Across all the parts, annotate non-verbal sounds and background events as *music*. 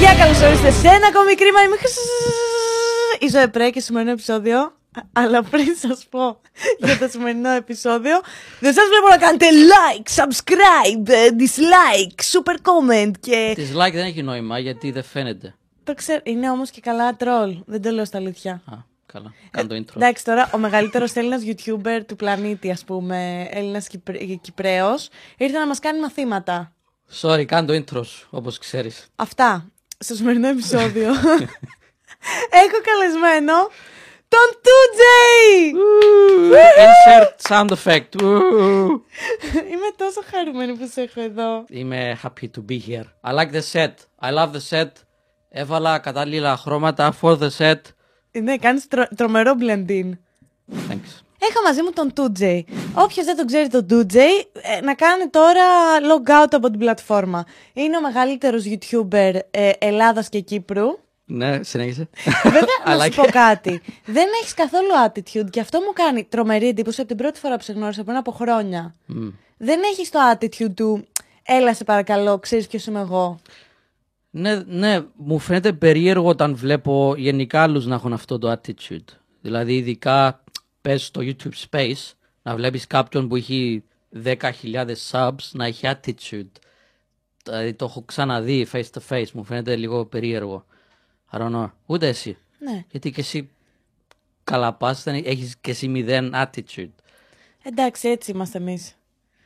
παιδιά, καλώς ορίσατε σε ένα ακόμη κρίμα. Είμαι η Ζωεπρέ και σημερινό επεισόδιο. Αλλά πριν σας πω για το σημερινό επεισόδιο, δεν σας βλέπω να κάνετε like, subscribe, ε, dislike, super comment και... Dislike δεν έχει νόημα γιατί δεν φαίνεται. Το ξέρω, είναι όμως και καλά troll, δεν το λέω στα αλήθεια. Α, καλά. Κάνε το intro. Εντάξει, τώρα ο μεγαλύτερος Έλληνας YouTuber του πλανήτη, ας πούμε, Έλληνας Κυπρέος, ήρθε να μας κάνει μαθήματα. Sorry, κάνε το intro σου, όπως ξέρεις. Αυτά. Στο σημερινό επεισόδιο *laughs* έχω καλεσμένο τον 2J! Insert sound effect. Ου. Είμαι τόσο χαρούμενη που σε έχω εδώ. Είμαι happy to be here. I like the set. I love the set. Έβαλα κατάλληλα χρώματα for the set. Ναι, κάνεις τρο- τρομερό blend-in. Thanks. Έχω μαζί μου τον 2J. Όποιος δεν τον ξέρει τον 2J, ε, να κάνει τώρα log out από την πλατφόρμα. Είναι ο μεγαλύτερος YouTuber ε, Ελλάδας και Κύπρου. Ναι, συνέχισε. Βέβαια, I *laughs* να σου like πω it. κάτι. Δεν έχεις καθόλου attitude και αυτό μου κάνει τρομερή εντύπωση από την πρώτη φορά που σε γνώρισα πριν από χρόνια. Μμ. Δεν έχεις το attitude του. Έλα σε παρακαλώ, ξέρεις ποιος είμαι εγώ. Ναι, ναι, μου φαίνεται περίεργο όταν βλέπω γενικά άλλους να έχουν αυτό το attitude. Δηλαδή, ειδικά πες στο YouTube Space, να βλέπεις κάποιον που έχει 10.000 subs να έχει attitude. Δηλαδή, το έχω ξαναδεί face to face, μου φαίνεται λίγο περίεργο. I don't know. Ούτε εσύ. Ναι. Γιατί και εσύ καλά πας, δεν έχεις και εσύ μηδέν attitude. Εντάξει, έτσι είμαστε εμείς.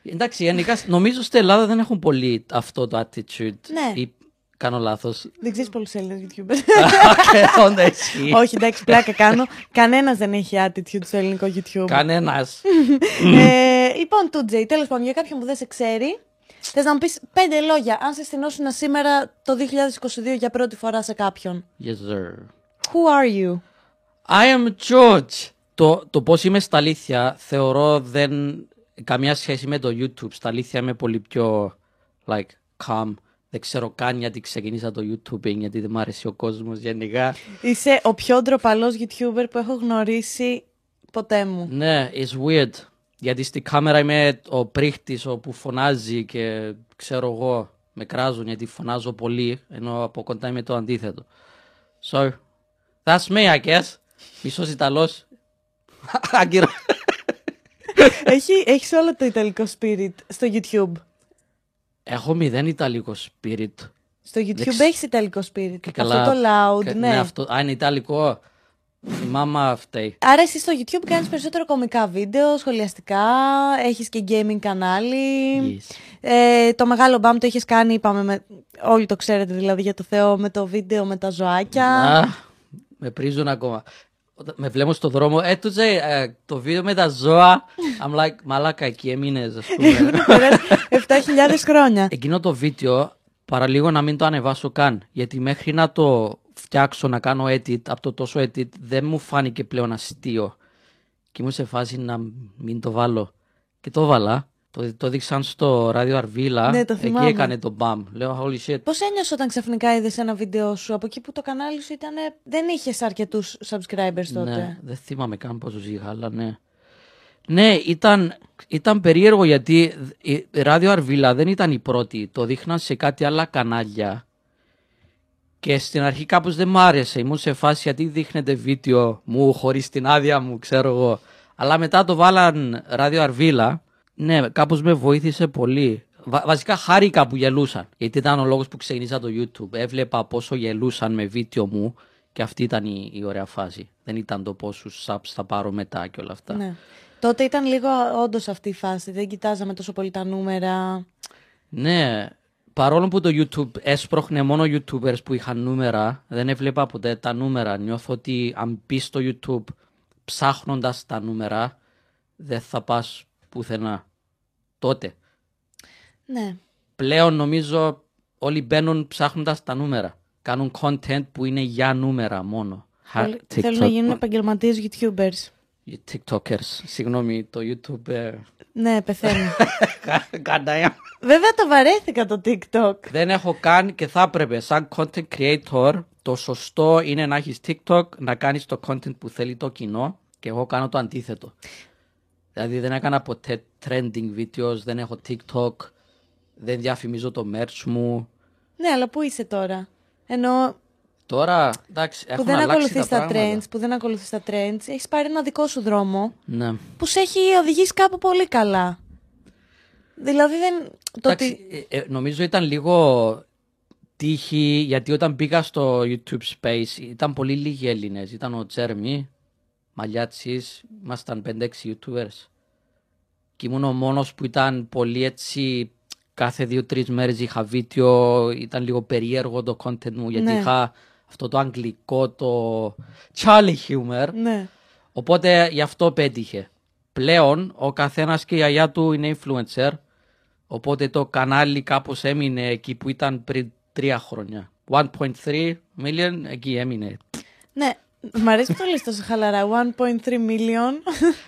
Εντάξει, γενικά νομίζω στην Ελλάδα δεν έχουν πολύ αυτό το attitude. Ναι. Ή κάνω λάθος. Δεν ξέρεις πολλούς Έλληνες YouTubers. *laughs* Okay, όντως ισχύει. Όχι, εντάξει, πλάκα κάνω. Κανένας δεν έχει attitude στο ελληνικό YouTube. Κανένας. *laughs* ε, λοιπόν, 2J, τέλος πάντων, για κάποιον που δεν σε ξέρει, θες να μου πεις πέντε λόγια. Αν σε στηνώσουν σήμερα το 2022 για πρώτη φορά σε κάποιον. Yes, sir. Who are you? I am George. Το, το πώς είμαι στα αλήθεια θεωρώ δεν καμία σχέση με το YouTube. Στα αλήθεια είμαι πολύ πιο like calm. Δεν ξέρω καν γιατί ξεκίνησα το YouTube γιατί δεν μ' άρεσε ο κόσμος γενικά. Είσαι ο πιο ντροπαλός YouTuber που έχω γνωρίσει ποτέ μου. Ναι, it's weird. Γιατί στη κάμερα είμαι ο πρίχτης ο που φωνάζει και ξέρω εγώ με κράζουν γιατί φωνάζω πολύ ενώ από κοντά είμαι το αντίθετο. So, that's me I guess. Μισός Ιταλός. *laughs* Άγκυρο. έχει, έχεις όλο το ιταλικό spirit στο YouTube. Έχω μηδέν Ιταλικό spirit. Στο YouTube ξ- έχεις ιταλικό spirit. Και Αυτό το loud, Κα- ναι. αυτό... Α, είναι Ιταλικό. Η μάμα φταίει. Άρα εσύ στο YouTube κάνεις περισσότερο κομικά βίντεο, σχολιαστικά, έχεις και gaming κανάλι. Yes. Ε, το μεγάλο μπαμ το έχεις κάνει, είπαμε, με, όλοι το ξέρετε δηλαδή για το Θεό, με το βίντεο με τα ζωάκια. Α, με πρίζουν ακόμα. Όταν με βλέπω στο δρόμο, ε, του τζέι, ε, το βίντεο με τα ζώα. I'm like, μαλάκα, εκεί έμεινες, ας πούμε. Περάσει 7.000 χρόνια. Εκείνο το βίντεο, παραλίγο να μην το ανεβάσω καν. Γιατί μέχρι να το φτιάξω, να κάνω edit, από το τόσο edit, δεν μου φάνηκε πλέον αστείο. Και ήμουν σε φάση να μην το βάλω. Και το βάλα. Το, το δείξαν στο ράδιο Αρβίλα. Ναι, το εκεί θυμάμαι. έκανε το μπαμ. Λέω, holy shit. Πώς ένιωσες όταν ξαφνικά είδες ένα βίντεο σου; Από εκεί που το κανάλι σου ήταν. Δεν είχες αρκετούς subscribers τότε. Ναι, δεν θυμάμαι καν πόσο είχα, αλλά ναι. Ναι, ήταν, ήταν περίεργο γιατί η Ράδιο Αρβίλα δεν ήταν η πρώτη. Το δείχναν σε κάτι άλλα κανάλια. Και στην αρχή κάπως δεν μ' άρεσε. Ήμουν σε φάση γιατί δείχνετε βίντεο μου χωρίς την άδεια μου, ξέρω εγώ. Αλλά μετά το βάλαν Ράδιο Αρβίλα. Ναι, κάπως με βοήθησε πολύ. Βα- βασικά χάρηκα που γελούσαν. Γιατί ήταν ο λόγος που ξεκίνησα το YouTube. Έβλεπα πόσο γελούσαν με βίντεο μου και αυτή ήταν η, η ωραία φάση. Δεν ήταν το πόσους subs θα πάρω μετά και όλα αυτά. Ναι. Τότε ήταν λίγο όντως αυτή η φάση. Δεν κοιτάζαμε τόσο πολύ τα νούμερα. Ναι, παρόλο που το YouTube έσπροχνε μόνο YouTubers που είχαν νούμερα, δεν έβλεπα ποτέ τα νούμερα. Νιώθω ότι αν μπει στο YouTube ψάχνοντας τα νούμερα, δεν θα πας πουθενά. Τότε. Ναι. Πλέον νομίζω όλοι μπαίνουν ψάχνοντας τα νούμερα. Κάνουν content που είναι για νούμερα μόνο. Χα- Όλοι Θέλουν να γίνουν επαγγελματίες YouTubers. Οι TikTokers. Συγγνώμη, το YouTube... ε, Ναι, πεθαίνουν. *laughs* Κατά Βέβαια το βαρέθηκα το TikTok. Δεν έχω καν και θα έπρεπε σαν content creator το σωστό είναι να έχεις TikTok, να κάνεις το content που θέλει το κοινό και εγώ κάνω το αντίθετο. Δηλαδή δεν έκανα ποτέ trending videos, δεν έχω TikTok, δεν διαφημίζω το merch μου. Ναι, αλλά πού είσαι τώρα; Ενώ Τώρα, εντάξει, που έχουν δεν αλλάξει ακολουθείς τα τα πράγματα. trends, που δεν ακολουθείς τα trends, έχεις πάρει ένα δικό σου δρόμο Ναι. που σε έχει οδηγήσει κάπου πολύ καλά. Δηλαδή δεν. Το Εντάξει, ότι... ε, ε, νομίζω ήταν λίγο τύχη, γιατί όταν πήγα στο YouTube Space ήταν πολύ λίγοι Έλληνες. Ήταν ο Τζέρμι, Μαλιάτσης, ήμασταν 5-6 YouTubers. Και ήμουν ο μόνος που ήταν πολύ έτσι, κάθε δύο-τρεις μέρες είχα βίντεο, ήταν λίγο περίεργο το content μου, γιατί Ναι. είχα αυτό το αγγλικό, το Charlie humor. Ναι. Οπότε γι' αυτό πέτυχε. Πλέον ο καθένας και η γιαγιά του είναι influencer. Οπότε το κανάλι κάπως έμεινε εκεί που ήταν πριν τρία χρόνια. 1.3 million εκεί έμεινε. Ναι. Μ' αρέσει που το λες τόσο χαλαρά. 1.3 million.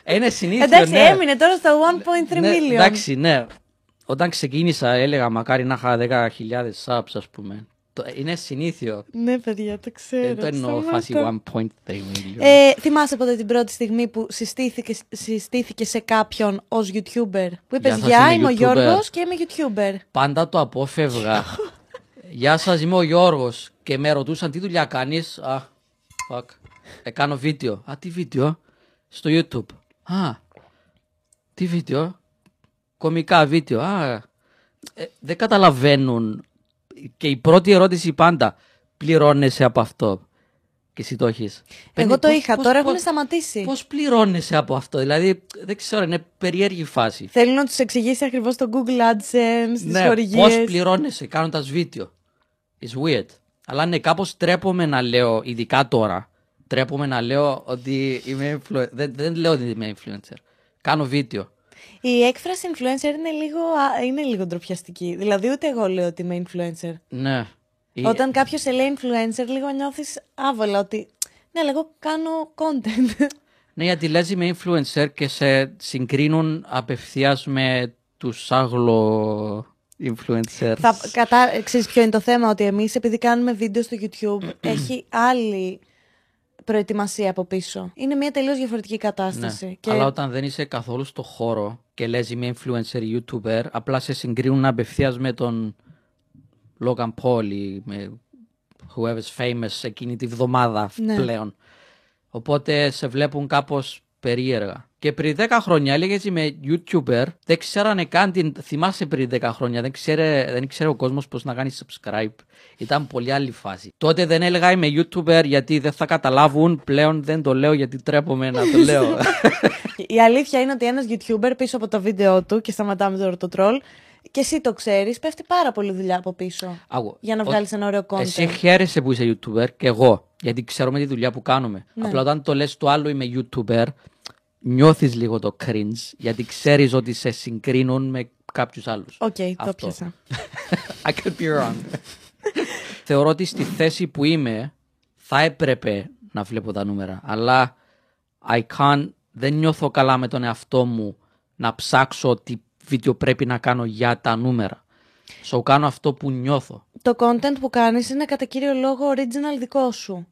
Είναι συνήθιο, Εντάξει, ναι. έμεινε τώρα στα 1.3 Ναι, million. Εντάξει, ναι. Όταν ξεκίνησα έλεγα μακάρι να είχα 10.000 subs ας πούμε. Το- Είναι συνήθιο. Ναι, παιδιά, το ξέρω. Δεν το εννοώ φάση Σταμάτα. 1.3 million. Ε, θυμάσαι ποτέ την πρώτη στιγμή που συστήθηκε, συστήθηκε σε κάποιον ως YouTuber; Που είπες Γεια σας, Γεια, είμαι είμαι ο YouTuber». Γιώργος και είμαι YouTuber. Πάντα το απόφευγα. *laughs* Γεια σας, είμαι ο Γιώργος. Και με ρωτούσαν τι δουλειά κάνεις; Α, fuck. Ε, κάνω βίντεο. Α, τι βίντεο; Στο YouTube. Α, τι βίντεο; Κομικά βίντεο. Α, ε, δεν καταλαβαίνουν. Και η πρώτη ερώτηση πάντα. Πληρώνεσαι από αυτό; Και εσύ το έχεις. Εγώ Παίρνει, το πώς- είχα, πώς- τώρα πώς- έχουν σταματήσει. Πώς πληρώνεσαι από αυτό; Δηλαδή, δεν ξέρω, είναι περίεργη φάση. Θέλουν να τους εξηγήσει ακριβώς το Google AdSense, τις Ναι, χορηγίες. πώς πληρώνεσαι κάνοντας βίντεο; It's weird. Αλλά ναι, κάπως τρέπομαι να λέω, ειδικά τώρα, τρέπομαι να λέω ότι είμαι influencer. Δεν, δεν λέω ότι είμαι influencer. Κάνω βίντεο. Η έκφραση influencer είναι λίγο, α, είναι λίγο ντροπιαστική. Δηλαδή, ούτε εγώ λέω ότι είμαι influencer. Ναι. Η- Όταν κάποιος σε λέει influencer, λίγο νιώθεις άβολα ότι. Ναι, αλλά εγώ κάνω content. Ναι, γιατί λες είμαι influencer και σε συγκρίνουν απευθείας με τους άγλο influencers. Θα, κατά, ξέρεις ποιο είναι το θέμα, ότι εμείς επειδή κάνουμε βίντεο στο YouTube, *clears throat* έχει άλλη προετοιμασία από πίσω. Είναι μια τελείως διαφορετική κατάσταση. Ναι. Και Αλλά όταν δεν είσαι καθόλου στο χώρο και λες είμαι influencer ή YouTuber, απλά σε συγκρίνουν απευθείας με τον Logan Paul ή με whoever's famous εκείνη τη βδομάδα Ναι. πλέον. Οπότε σε βλέπουν κάπως περίεργα. Και πριν 10 χρόνια έλεγε είμαι YouTuber, δεν ξέρανε καν την. Θυμάσαι πριν 10 χρόνια, δεν ξέρε, δεν ξέρε ο κόσμος πώς να κάνει subscribe. Ήταν πολύ άλλη φάση. Τότε δεν έλεγα είμαι YouTuber γιατί δεν θα καταλάβουν. Πλέον δεν το λέω γιατί τρέπομαι να το λέω. *laughs* η αλήθεια είναι ότι ένας YouTuber πίσω από το βίντεο του, και σταματάμε τώρα το troll, και εσύ το ξέρεις, πέφτει πάρα πολύ δουλειά από πίσω. Άκου, Για να ο- βγάλεις ένα ωραίο content. Εσύ χαίρεσαι που είσαι YouTuber και εγώ, γιατί ξέρουμε τη δουλειά που κάνουμε. Ναι. Απλά όταν το λες του άλλου είμαι YouTuber, νιώθεις λίγο το cringe, γιατί ξέρεις ότι σε συγκρίνουν με κάποιους άλλους. Οκ, το Αυτό. πιάσα. *laughs* I could be wrong. Θεωρώ ότι στη θέση που είμαι θα έπρεπε να βλέπω τα νούμερα, αλλά I can't, δεν νιώθω καλά με τον εαυτό μου να ψάξω τι βίντεο πρέπει να κάνω για τα νούμερα. So κάνω αυτό που νιώθω. Το content που κάνεις είναι κατά κύριο λόγο original δικό σου.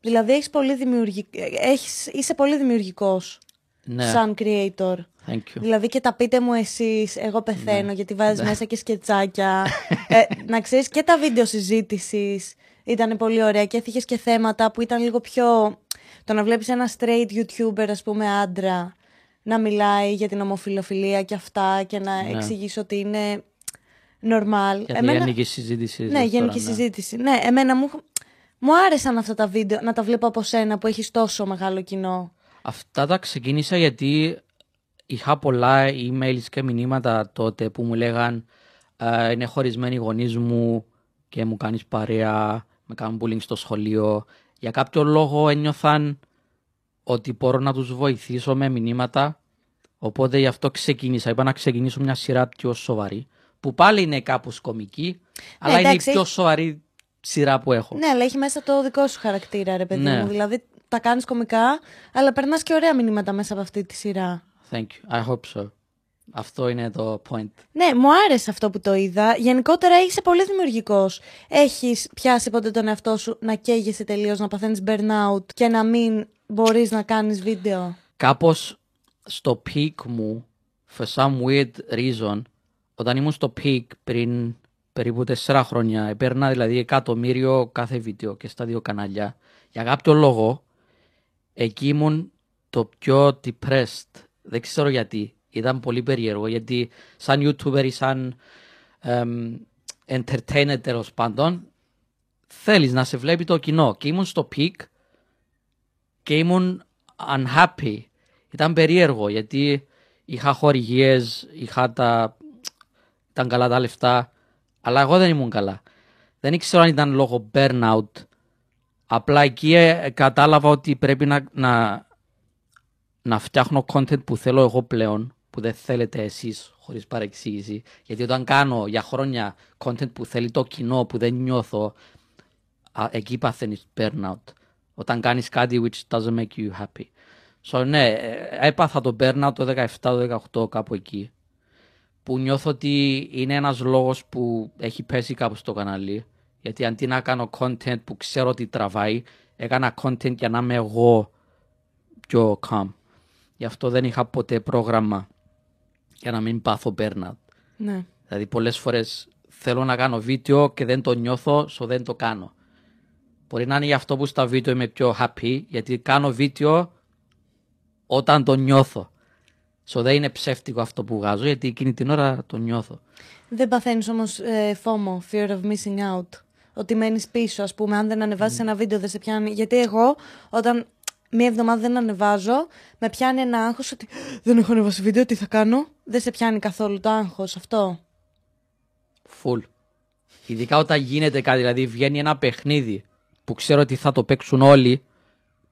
Δηλαδή έχεις πολύ δημιουργικ... έχεις... είσαι πολύ δημιουργικός Ναι, σαν creator. thank you. Δηλαδή και τα πείτε μου εσείς, εγώ πεθαίνω Ναι. γιατί βάζεις μέσα και σκετσάκια. *laughs* ε, να ξέρεις και τα βίντεο συζήτησης ήταν πολύ ωραία και έθιχες και θέματα που ήταν λίγο πιο... Το να βλέπεις ένα straight YouTuber ας πούμε άντρα να μιλάει για την ομοφιλοφιλία και αυτά και να Ναι. εξηγήσει ότι είναι normal. Για τη γενική συζήτηση. Ναι, λες γενική τώρα, ναι. συζήτηση. Ναι, εμένα μου, μου άρεσαν αυτά τα βίντεο να τα βλέπω από σένα που έχεις τόσο μεγάλο κοινό. Αυτά τα ξεκίνησα γιατί είχα πολλά emails και μηνύματα τότε που μου λέγαν «Ε, είναι χωρισμένοι οι γονείς μου και μου κάνεις παρέα, με κάνουν bullying στο σχολείο. Για κάποιο λόγο ένιωθαν ότι μπορώ να τους βοηθήσω με μηνύματα οπότε γι' αυτό ξεκίνησα. Είπα να ξεκινήσω μια σειρά πιο σοβαρή που πάλι είναι κάπως κομική αλλά είναι Ναι, εντάξει, η πιο έχει- σοβαρή σειρά που έχω. Ναι, αλλά έχει μέσα το δικό σου χαρακτήρα, ρε παιδί Ναι. μου. Δηλαδή τα κάνεις κομικά, αλλά περνάς και ωραία μηνύματα μέσα από αυτή τη σειρά. Thank you. I hope so. Αυτό είναι το point. Ναι, μου άρεσε αυτό που το είδα. Γενικότερα είσαι πολύ δημιουργικός. Έχεις πιάσει ποτέ τον εαυτό σου να καίγεσαι τελείως, να παθαίνεις burnout και να μην μπορείς να κάνεις βίντεο; κάπως στο peak μου, for some weird reason, όταν ήμουν στο peak πριν περίπου τέσσερα χρόνια. Έπαιρνα δηλαδή εκατομμύριο κάθε βίντεο και στα δύο κανάλια. Για κάποιο λόγο, εκεί ήμουν το πιο depressed. Δεν ξέρω γιατί. Ήταν πολύ περίεργο γιατί σαν YouTuber ή σαν εμ, entertainer τέλος πάντων θέλεις να σε βλέπει το κοινό. Και ήμουν στο peak και ήμουν unhappy. Ήταν περίεργο γιατί είχα χορηγίες, είχα τα... ήταν καλά τα λεφτά, αλλά εγώ δεν ήμουν καλά. Δεν ήξερα αν ήταν λόγω burnout. Απλά εκεί ε, κατάλαβα ότι πρέπει να, να, να φτιάχνω content που θέλω εγώ πλέον, που δεν θέλετε εσείς χωρίς παρεξήγηση. Γιατί όταν κάνω για χρόνια content που θέλει το κοινό, που δεν νιώθω, α, εκεί παθαίνεις burnout. Όταν κάνεις κάτι which doesn't make you happy. So, ναι, ε, έπαθα το burnout το 17, το 18 κάπου εκεί. Που νιώθω ότι είναι ένας λόγος που έχει πέσει κάπου στο κανάλι. Γιατί αντί να κάνω content που ξέρω ότι τραβάει, έκανα content για να είμαι εγώ πιο calm. Γι' αυτό δεν είχα ποτέ πρόγραμμα για να μην πάθω burnout. Ναι. Δηλαδή πολλές φορές θέλω να κάνω βίντεο και δεν το νιώθω, so δεν το κάνω. Μπορεί να είναι γι' αυτό που στα βίντεο είμαι πιο happy, γιατί κάνω βίντεο όταν το νιώθω. So δεν είναι ψεύτικο αυτό που βγάζω, γιατί εκείνη την ώρα το νιώθω. Δεν παθαίνεις όμως ε, FOMO, fear of missing out. Ότι μένεις πίσω, ας πούμε, αν δεν ανεβάσεις ένα βίντεο δεν σε πιάνει. Γιατί εγώ, όταν μία εβδομάδα δεν ανεβάζω, με πιάνει ένα άγχος ότι δεν έχω ανεβάσει βίντεο, τι θα κάνω; Δεν σε πιάνει καθόλου το άγχος αυτό. Full. Ειδικά όταν γίνεται κάτι, δηλαδή βγαίνει ένα παιχνίδι που ξέρω ότι θα το παίξουν όλοι,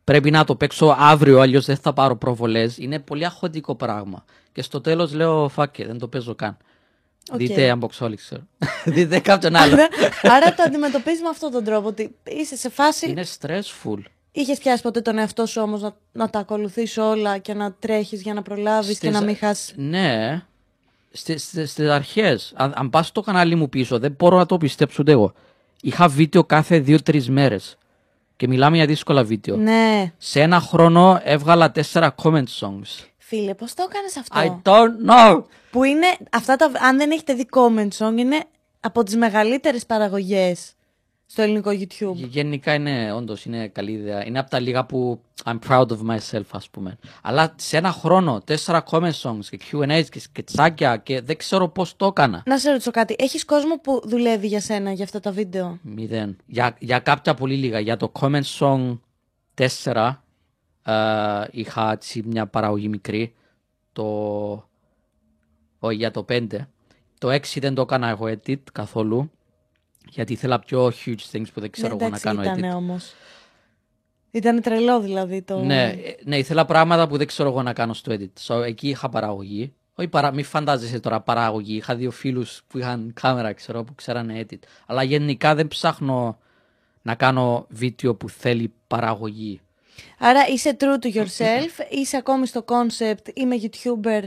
πρέπει να το παίξω αύριο, αλλιώς δεν θα πάρω προβολές. Είναι πολύ αχωτικό πράγμα. Και στο τέλος λέω, fuck it, δεν το παίζω καν. Οκ. Δείτε Unboxholics. *laughs* Δείτε κάποιον άλλο. Άρα, άρα το αντιμετωπίζεις με αυτόν τον τρόπο, ότι είσαι σε φάση... Είναι stressful. Είχες πιάσει ποτέ τον εαυτό σου όμως να, να τα ακολουθείς όλα και να τρέχεις για να προλάβεις και Στις- να μην χάσεις... Ναι. Στις, στις, στις αρχές, αν, αν πας στο κανάλι μου πίσω, δεν μπορώ να το πιστέψω ούτε εγώ. Είχα βίντεο κάθε δύο-τρεις μέρες. Και μιλάμε για δύσκολα βίντεο. Ναι. Σε ένα χρόνο έβγαλα τέσσερα comment songs. Φίλε, πώς το έκανες αυτό; I don't know. Που είναι, αυτά τα, αν δεν έχετε δει comment song, είναι από τις μεγαλύτερες παραγωγές στο ελληνικό YouTube. Γε- Γενικά είναι, όντως είναι καλή ιδέα. Είναι από τα λίγα που I'm proud of myself, ας πούμε. Αλλά σε ένα χρόνο, τέσσερα comment songs και Q&A και σκετσάκια και δεν ξέρω πώς το έκανα. Να σε ρωτήσω κάτι, έχεις κόσμο που δουλεύει για σένα για αυτά τα βίντεο; Μηδέν. Για, για κάποια πολύ λίγα. Για το comment song 4 ε, είχα έτσι μια παραγωγή μικρή. Το... Όχι, για το 5. Το 6 δεν το έκανα εγώ edit καθόλου. Γιατί ήθελα πιο huge things που δεν ξέρω εγώ να κάνω ήταν edit. όμως. Ήταν τρελό δηλαδή το... Ναι, ε, ναι, ήθελα πράγματα που δεν ξέρω εγώ να κάνω στο edit. So, εκεί είχα παραγωγή. Όχι, παρα... μην φαντάζεσαι τώρα παραγωγή. Είχα δύο φίλους που είχαν κάμερα, ξέρω, που ξέρανε edit. Αλλά γενικά δεν ψάχνω να κάνω βίντεο που θέλει παραγωγή. Άρα είσαι true to yourself, είσαι ακόμη στο concept, είμαι YouTuber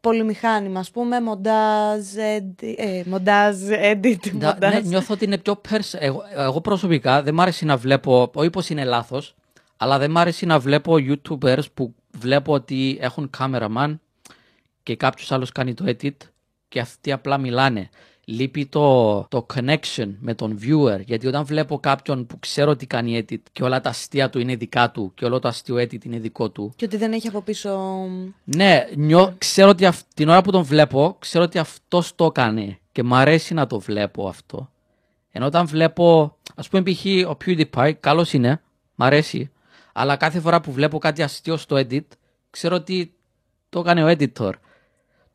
πολυμηχάνημα, ας πούμε, μοντάζ, edit, ε, μοντάζ, edit, Να- μοντάζ. ναι, νιώθω ότι είναι πιο pers- εγώ, εγώ προσωπικά δεν μ' αρέσει να βλέπω, όχι πως είναι λάθος, αλλά δεν μ' αρέσει να βλέπω YouTubers που βλέπω ότι έχουν cameraman και κάποιος άλλος κάνει το edit και αυτοί απλά μιλάνε. Λείπει το, το connection με τον viewer, γιατί όταν βλέπω κάποιον που ξέρω ότι κάνει edit και όλα τα αστεία του είναι δικά του και όλο το αστείο edit είναι δικό του, Και ότι δεν έχει από πίσω... ναι, νιώ, ξέρω ότι αυ- την ώρα που τον βλέπω, ξέρω ότι αυτός το έκανε και μ' αρέσει να το βλέπω αυτό. Ενώ όταν βλέπω, ας πούμε, π.χ. ο PewDiePie, καλός είναι, μ' αρέσει, αλλά κάθε φορά που βλέπω κάτι αστείο στο edit, ξέρω ότι το έκανε ο editor.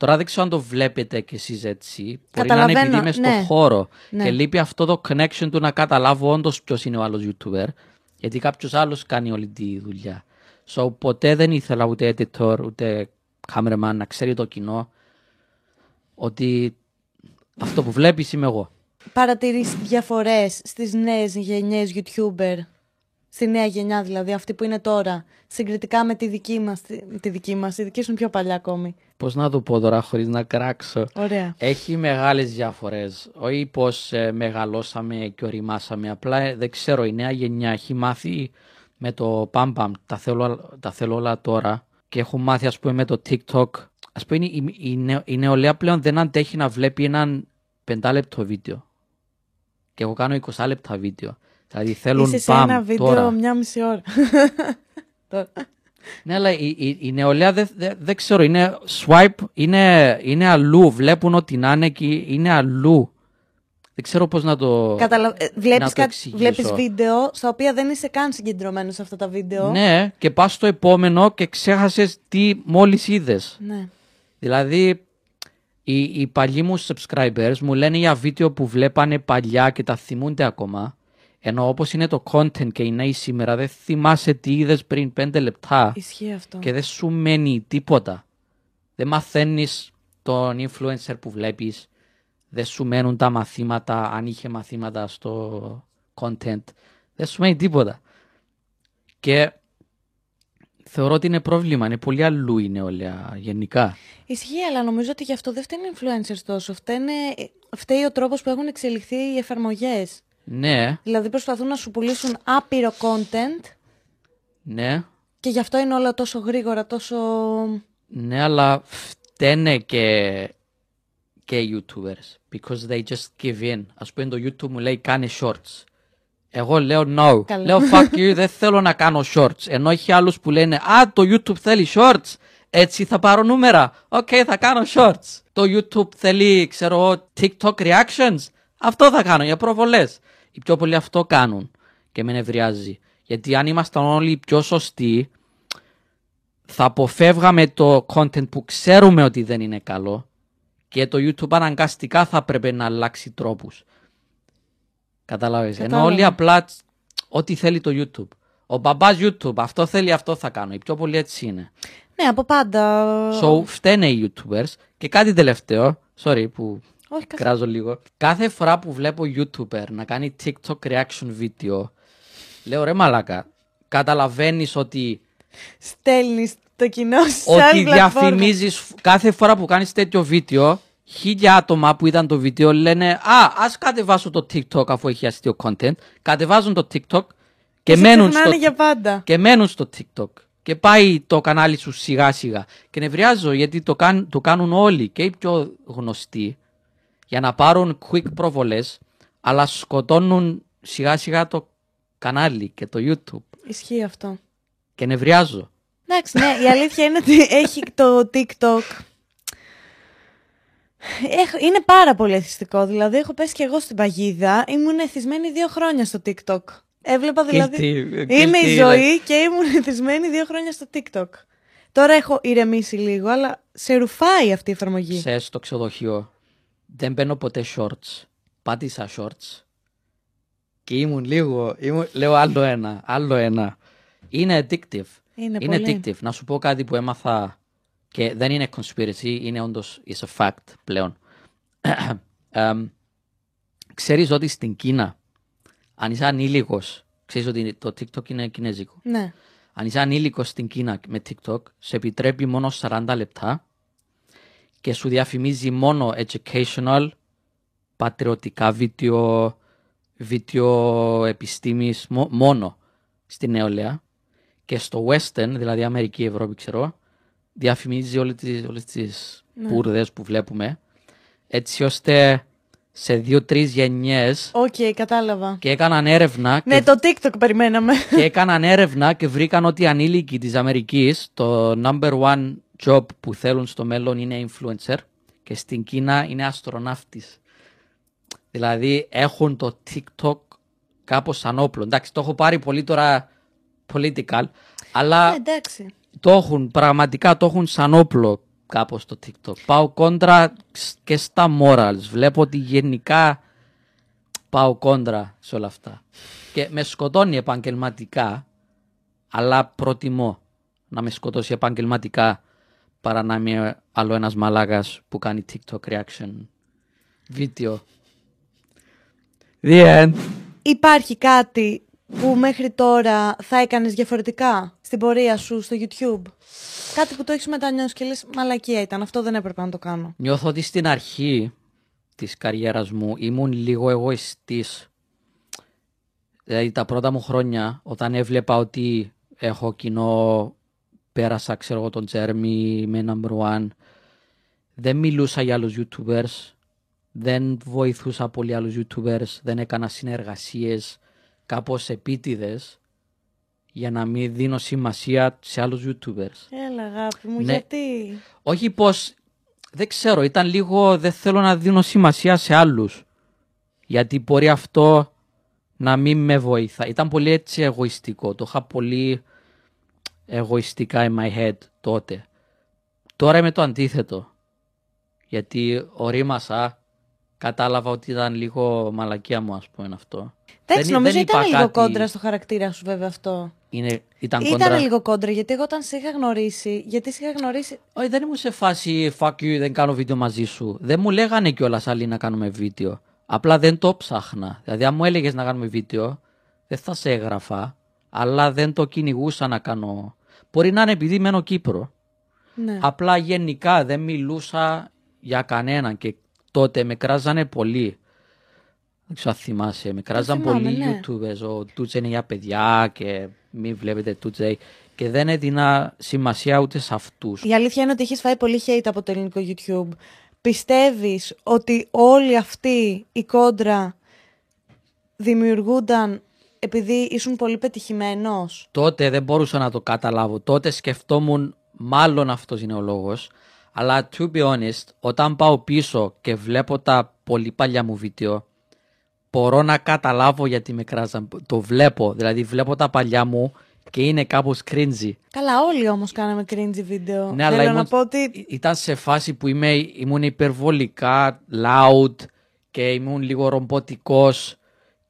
Τώρα δεν ξέρω αν το βλέπετε κι εσείς έτσι. Μπορεί να είναι επειδή Καταλαβαίνω, είμαι στο ναι. χώρο Ναι. και λείπει αυτό το connection του να καταλάβω όντως ποιος είναι ο άλλος YouTuber. Γιατί κάποιος άλλος κάνει όλη τη δουλειά. So ποτέ δεν ήθελα ούτε editor ούτε cameraman να ξέρει το κοινό ότι αυτό που βλέπεις είμαι εγώ. Παρατηρείς διαφορές στις νέες γενιές YouTuber, στη νέα γενιά δηλαδή, αυτή που είναι τώρα, συγκριτικά με τη δική μας, τη, τη δική μας, η δική σου είναι πιο παλιά ακόμη. Πώς να το πω τώρα χωρίς να κράξω. Ωραία. Έχει μεγάλες διαφορές. Όχι πως ε, μεγαλώσαμε και οριμάσαμε. Απλά ε, δεν ξέρω, η νέα γενιά έχει μάθει με το παμ παμ, τα θέλω, τα θέλω όλα τώρα. Και έχω μάθει ας πούμε με το TikTok. Ας πούμε η, η, νεο- η νεολαία πλέον δεν αντέχει να βλέπει έναν πεντάλεπτο βίντεο. Και εγώ κάνω 20 λεπτά βίντεο. Δηλαδή θέλουν Είσαι σε παμ ένα βίντεο τώρα. μια μισή ώρα. *laughs* Τώρα. Ναι, αλλά η, η, η νεολαία δεν δε, δεν ξέρω, είναι swipe, είναι, είναι αλλού. Βλέπουν ότι να είναι και είναι αλλού. Δεν ξέρω πώς να το... Καταλα... ε, να Βλέπεις, το κάτι... εξηγήσω. βλέπεις βίντεο στα οποία δεν είσαι καν συγκεντρωμένος σε αυτά τα βίντεο. Ναι, και πας στο επόμενο και ξέχασες τι μόλις είδες. Ναι. Δηλαδή, οι, οι παλιοί μου subscribers μου λένε για βίντεο που βλέπανε παλιά και τα θυμούνται ακόμα. Ενώ όπως είναι το content και οι νέοι σήμερα δεν θυμάσαι τι είδες πριν πέντε λεπτά Ισχύει αυτό. και δεν σου μένει τίποτα. Δεν μαθαίνεις τον influencer που βλέπεις. Δεν σου μένουν τα μαθήματα, αν είχε μαθήματα στο content. Δεν σου μένει τίποτα. Και θεωρώ ότι είναι πρόβλημα. Είναι πολύ αλλού η νεολαία γενικά. Ισχύει, αλλά νομίζω ότι γι' αυτό δεν φταίνουν οι influencers τόσο. Φταίνε... Φταίει ο τρόπος που έχουν εξελιχθεί οι εφαρμογές. Ναι, Δηλαδή προσπαθούν να σου πουλήσουν άπειρο content ναι, και γι' αυτό είναι όλα τόσο γρήγορα, τόσο... ναι, αλλά φταίνε και, και οι YouTubers. Because they just give in. Ας πούμε το YouTube μου λέει κάνε shorts. Εγώ λέω no. Καλά. Λέω fuck you, δεν θέλω να κάνω shorts. Ενώ έχει άλλους που λένε α, το YouTube θέλει shorts. Έτσι θα πάρω νούμερα. Οκ, θα κάνω shorts. Το YouTube θέλει, ξέρω εγώ, TikTok reactions. Αυτό θα κάνω για προβολές. Οι πιο πολλοί αυτό κάνουν και με νευριάζει. Γιατί αν ήμασταν όλοι πιο σωστοί, θα αποφεύγαμε το content που ξέρουμε ότι δεν είναι καλό και το YouTube αναγκαστικά θα πρέπει να αλλάξει τρόπους. Καταλάβες. Ενώ Κατάλαβα. όλοι απλά τ- ό,τι θέλει το YouTube. Ο μπαμπάς YouTube, αυτό θέλει, αυτό θα κάνω. Οι πιο πολλοί έτσι είναι. Ναι, από πάντα. So, φταίνε οι YouTubers. Και κάτι τελευταίο, sorry που Όχι, καθ... κράζω λίγο. Κάθε φορά που βλέπω YouTuber να κάνει TikTok reaction video, λέω ρε μαλάκα, καταλαβαίνεις ότι στέλνεις το κοινό σου σε ότι άλλη πλατφόρμα. διαφημίζεις κάθε φορά που κάνεις τέτοιο βίντεο χίλια άτομα που είδαν το βίντεο λένε «Α, ας κατεβάσω το TikTok αφού έχει αστείο content». Κατεβάζουν το TikTok και σε μένουν, ξεχνάνε στο, για πάντα. και μένουν στο TikTok. Και πάει το κανάλι σου σιγά σιγά. Και νευριάζω γιατί το, κάν, το κάνουν όλοι και οι πιο γνωστοί για να πάρουν quick προβολές αλλά σκοτώνουν σιγά σιγά το κανάλι και το YouTube. Ισχύει αυτό. Και νευριάζω. Εντάξει, ναι, η αλήθεια είναι ότι έχει το TikTok. Έχω, είναι πάρα πολύ εθιστικό. Δηλαδή, έχω πέσει και εγώ στην παγίδα. Ήμουν εθισμένη δύο χρόνια στο TikTok. Έβλεπα δηλαδή. Guilty, Είμαι η guilty, ζωή και ήμουν εθισμένη δύο χρόνια στο TikTok. Τώρα έχω ηρεμήσει λίγο, αλλά σε ρουφάει αυτή η εφαρμογή. Σε στο ξενοδοχείο δεν μπαίνω ποτέ shorts. Πάτησα shorts. Και ήμουν λίγο, ήμουν, λέω άλλο ένα, άλλο ένα. Είναι addictive. Είναι, είναι πολύ. addictive. Να σου πω κάτι που έμαθα και δεν είναι conspiracy, είναι όντως, is a fact πλέον. *clears throat* Εμ, ξέρεις ότι στην Κίνα, αν είσαι ανήλικος, ξέρεις ότι το TikTok είναι κινέζικο. Ναι. Αν είσαι ανήλικος στην Κίνα με TikTok, σε επιτρέπει μόνο 40 λεπτά και σου διαφημίζει μόνο educational, πατριωτικά βίντεο, βίντεο επιστήμης, μο- μόνο στη νεολαία. Και στο Western, δηλαδή Αμερική, Ευρώπη, ξέρω, διαφημίζει όλες τις, όλες τις Ναι. μπουρδες που βλέπουμε, έτσι ώστε σε δύο-τρεις γενιές Οκ, κατάλαβα. και έκαναν έρευνα Ναι, και το TikTok περιμέναμε. και έκαναν έρευνα και βρήκαν ότι οι ανήλικοι της Αμερικής το number one job που θέλουν στο μέλλον είναι influencer και στην Κίνα είναι αστροναύτης. Δηλαδή έχουν το TikTok κάπως σαν όπλο. Εντάξει, το έχω πάρει πολύ τώρα political, αλλά Ναι, εντάξει. το έχουν, πραγματικά το έχουν σαν όπλο κάπως το TikTok. Πάω κόντρα σ- και στα morals. Βλέπω ότι γενικά πάω κόντρα σε όλα αυτά. Και με σκοτώνει επαγγελματικά, αλλά προτιμώ να με σκοτώσει επαγγελματικά παρά να είμαι άλλο ένας μαλάκας που κάνει TikTok reaction βίντεο. The end. Υπάρχει κάτι που μέχρι τώρα θα έκανες διαφορετικά στην πορεία σου στο YouTube; Κάτι που το έχεις μετανιώσει και λες μαλακία ήταν, αυτό δεν έπρεπε να το κάνω. Νιώθω ότι στην αρχή της καριέρας μου ήμουν λίγο εγωιστής. Δηλαδή τα πρώτα μου χρόνια όταν έβλεπα ότι έχω κοινό, πέρασα ξέρω εγώ τον Τζέρμι με number one, δεν μιλούσα για άλλους YouTubers, δεν βοηθούσα πολύ άλλους YouTubers, δεν έκανα συνεργασίες κάπως επίτηδες για να μην δίνω σημασία σε άλλους YouTubers. Έλα, αγάπη μου, Ναι. γιατί; Όχι πως, δεν ξέρω, ήταν λίγο, δεν θέλω να δίνω σημασία σε άλλους. Γιατί μπορεί αυτό να μην με βοηθά. Ήταν πολύ έτσι εγωιστικό. Το είχα πολύ εγωιστικά in my head τότε. Τώρα είμαι το αντίθετο. Γιατί ορίμασα, κατάλαβα ότι ήταν λίγο μαλακία μου ας πούμε αυτό. Εντάξει, Δεν- νομίζω δεν ήταν είπα λίγο κάτι- κόντρα στο χαρακτήρα σου, βέβαια αυτό. Είναι, ήταν, Ήταν κόντρα. λίγο κόντρα, γιατί εγώ όταν σε είχα γνωρίσει. Γιατί σε είχα γνωρίσει. Όχι, δεν ήμουν σε φάση fuck you, δεν κάνω βίντεο μαζί σου. Δεν μου λέγανε κιόλας άλλοι να κάνουμε βίντεο. Απλά δεν το ψάχνα. Δηλαδή, αν μου έλεγες να κάνουμε βίντεο, δεν θα σε έγραφα, αλλά δεν το κυνηγούσα να κάνω. Μπορεί να είναι επειδή μένω Κύπρο. Ναι. Απλά γενικά δεν μιλούσα για κανέναν και τότε με κράζανε πολύ. Δεν ξέρω αν θυμάσαι, με κράζαν θυμάμαι, πολλοί ναι. YouTubers. Ο Τούτσε είναι για παιδιά και μην βλέπετε Τούτσε. Και δεν έδινα σημασία ούτε σε αυτούς. Η αλήθεια είναι ότι έχεις φάει πολύ hate από το ελληνικό YouTube. Πιστεύεις ότι όλη αυτή η κόντρα δημιουργούνταν επειδή ήσουν πολύ πετυχημένος. τότε δεν μπορούσα να το καταλάβω. Τότε σκεφτόμουν μάλλον αυτός είναι ο λόγος. Αλλά to be honest, όταν πάω πίσω και βλέπω τα πολύ παλιά μου βίντεο, μπορώ να καταλάβω γιατί με κράζαν. Το βλέπω, δηλαδή βλέπω τα παλιά μου και είναι κάπως cringy. Καλά, όλοι όμως κάναμε cringy βίντεο. Ναι, αλλά Θέλω ήμουν- να πω ότι. Ή- Ήταν σε φάση που είμαι, ήμουν υπερβολικά loud και ήμουν λίγο ρομποτικός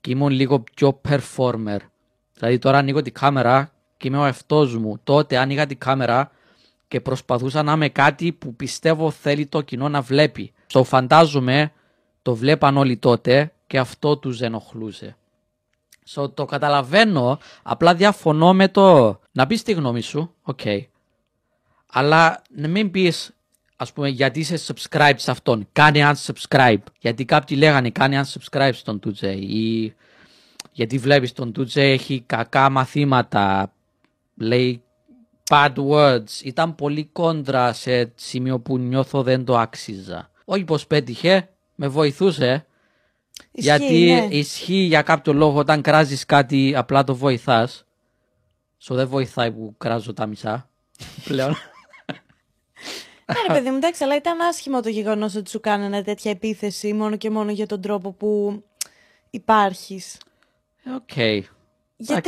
και ήμουν λίγο πιο performer. Δηλαδή τώρα ανοίγω τη κάμερα και είμαι ο εαυτός μου. Τότε άνοιγα τη κάμερα και προσπαθούσα να είμαι κάτι που πιστεύω θέλει το κοινό να βλέπει. Στο φαντάζομαι το βλέπαν όλοι τότε και αυτό τους ενοχλούσε. So, το καταλαβαίνω, απλά διαφωνώ με το να πεις τη γνώμη σου, οκ. Αλλά να μην πεις, ας πούμε, γιατί είσαι subscribe σε αυτόν. Κάνε unsubscribe. Γιατί κάποιοι λέγανε κάνε unsubscribe στον Τούτζε. Ή γιατί βλέπεις τον Τούτζε έχει κακά μαθήματα. Λέει bad words. Ήταν πολύ κόντρα σε σημείο που νιώθω δεν το άξιζα. Όχι πως πέτυχε, με βοηθούσε. Ισχύει, γιατί ναι. ισχύει για κάποιο λόγο όταν κράζεις κάτι απλά το βοηθάς. So δεν βοηθάει που κράζω τα μισά *laughs* πλέον. Ναι, ρε παιδί μου, εντάξει, αλλά ήταν άσχημο το γεγονός ότι σου κάνανε τέτοια επίθεση μόνο και μόνο για τον τρόπο που υπάρχεις. Οκ. Γιατί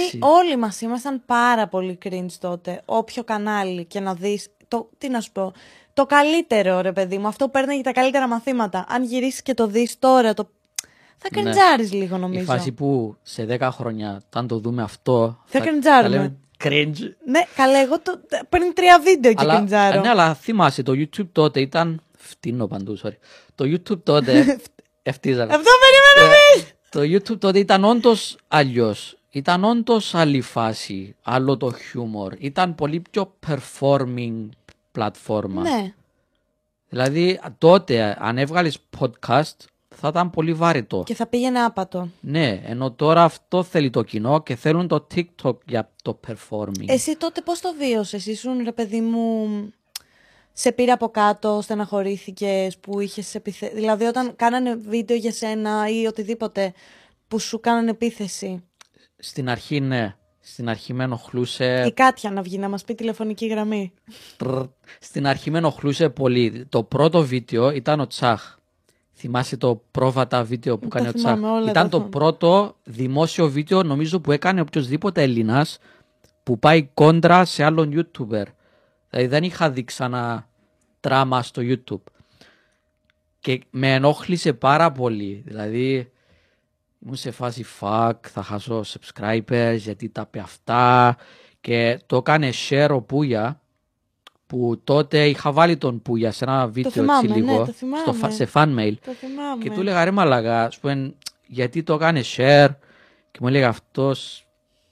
Εντάξει. όλοι μας ήμασταν πάρα πολύ cringe τότε. Όποιο κανάλι και να δεις. Το, τι να σου πω. Το καλύτερο, ρε παιδί μου. Αυτό που παίρνει τα καλύτερα μαθήματα. Αν γυρίσεις και το δεις τώρα, το... θα Ναι. κριντζάρει λίγο, Η νομίζω. φάση που σε 10 χρόνια, όταν το δούμε αυτό. Θα κριντζάρουμε. λέμε cringe. Ναι, καλά, εγώ το... πριν τρία βίντεο και Αλλά, κρεντζάρω. ναι, αλλά θυμάσαι, το YouTube τότε ήταν. Φτύνω παντού, sorry. Το YouTube τότε. *laughs* Ευτίζαμε. Αυτό περίμενα να Ε, το YouTube τότε ήταν όντως αλλιώς. Ήταν όντως άλλη φάση. Άλλο το χιούμορ. Ήταν πολύ πιο performing πλατφόρμα. Ναι. Δηλαδή τότε, αν έβγαλες podcast, θα ήταν πολύ βαρετό. Και θα πήγαινε άπατο. Ναι, ενώ τώρα αυτό θέλει το κοινό και θέλουν το TikTok για το performing. Εσύ τότε πώς το βίωσες, ήσουν ρε παιδί μου, σε πήρε από κάτω, στεναχωρήθηκες που είχες επιθέσει. Δηλαδή όταν κάνανε βίντεο για σένα ή οτιδήποτε που σου κάνανε επίθεση; Στην αρχή, ναι. Στην αρχή με ενοχλούσε. Η Κάτια να βγει να μας πει τηλεφωνική γραμμή. Τρρ. Στην αρχή με ενοχλούσε πολύ. Το πρώτο βίντεο ήταν ο Τσάχ. Θυμάσαι το πρόβατα βίντεο που Τα κάνει ο Τσάχ. θυμάμαι, όλα Ήταν τα το θυμάμαι. πρώτο δημόσιο βίντεο νομίζω που έκανε οποιοδήποτε Έλληνας που πάει κόντρα σε άλλον YouTuber. Δηλαδή δεν είχα δει ξανά τράμα στο YouTube. Και με ενόχλησε πάρα πολύ. Δηλαδή ήμουν σε φάση fuck, θα χάσω subscribers γιατί τα πει αυτά. Και το έκανε share ο Πούια που τότε είχα βάλει τον Πούια σε ένα βίντεο θυμάμαι, έτσι ναι, λίγο το θυμάμαι. στο, φα- σε fan mail. Το θυμάμαι. Και του έλεγα ρε μαλαγά, ας πούμε, γιατί το έκανε share; Και μου έλεγε αυτός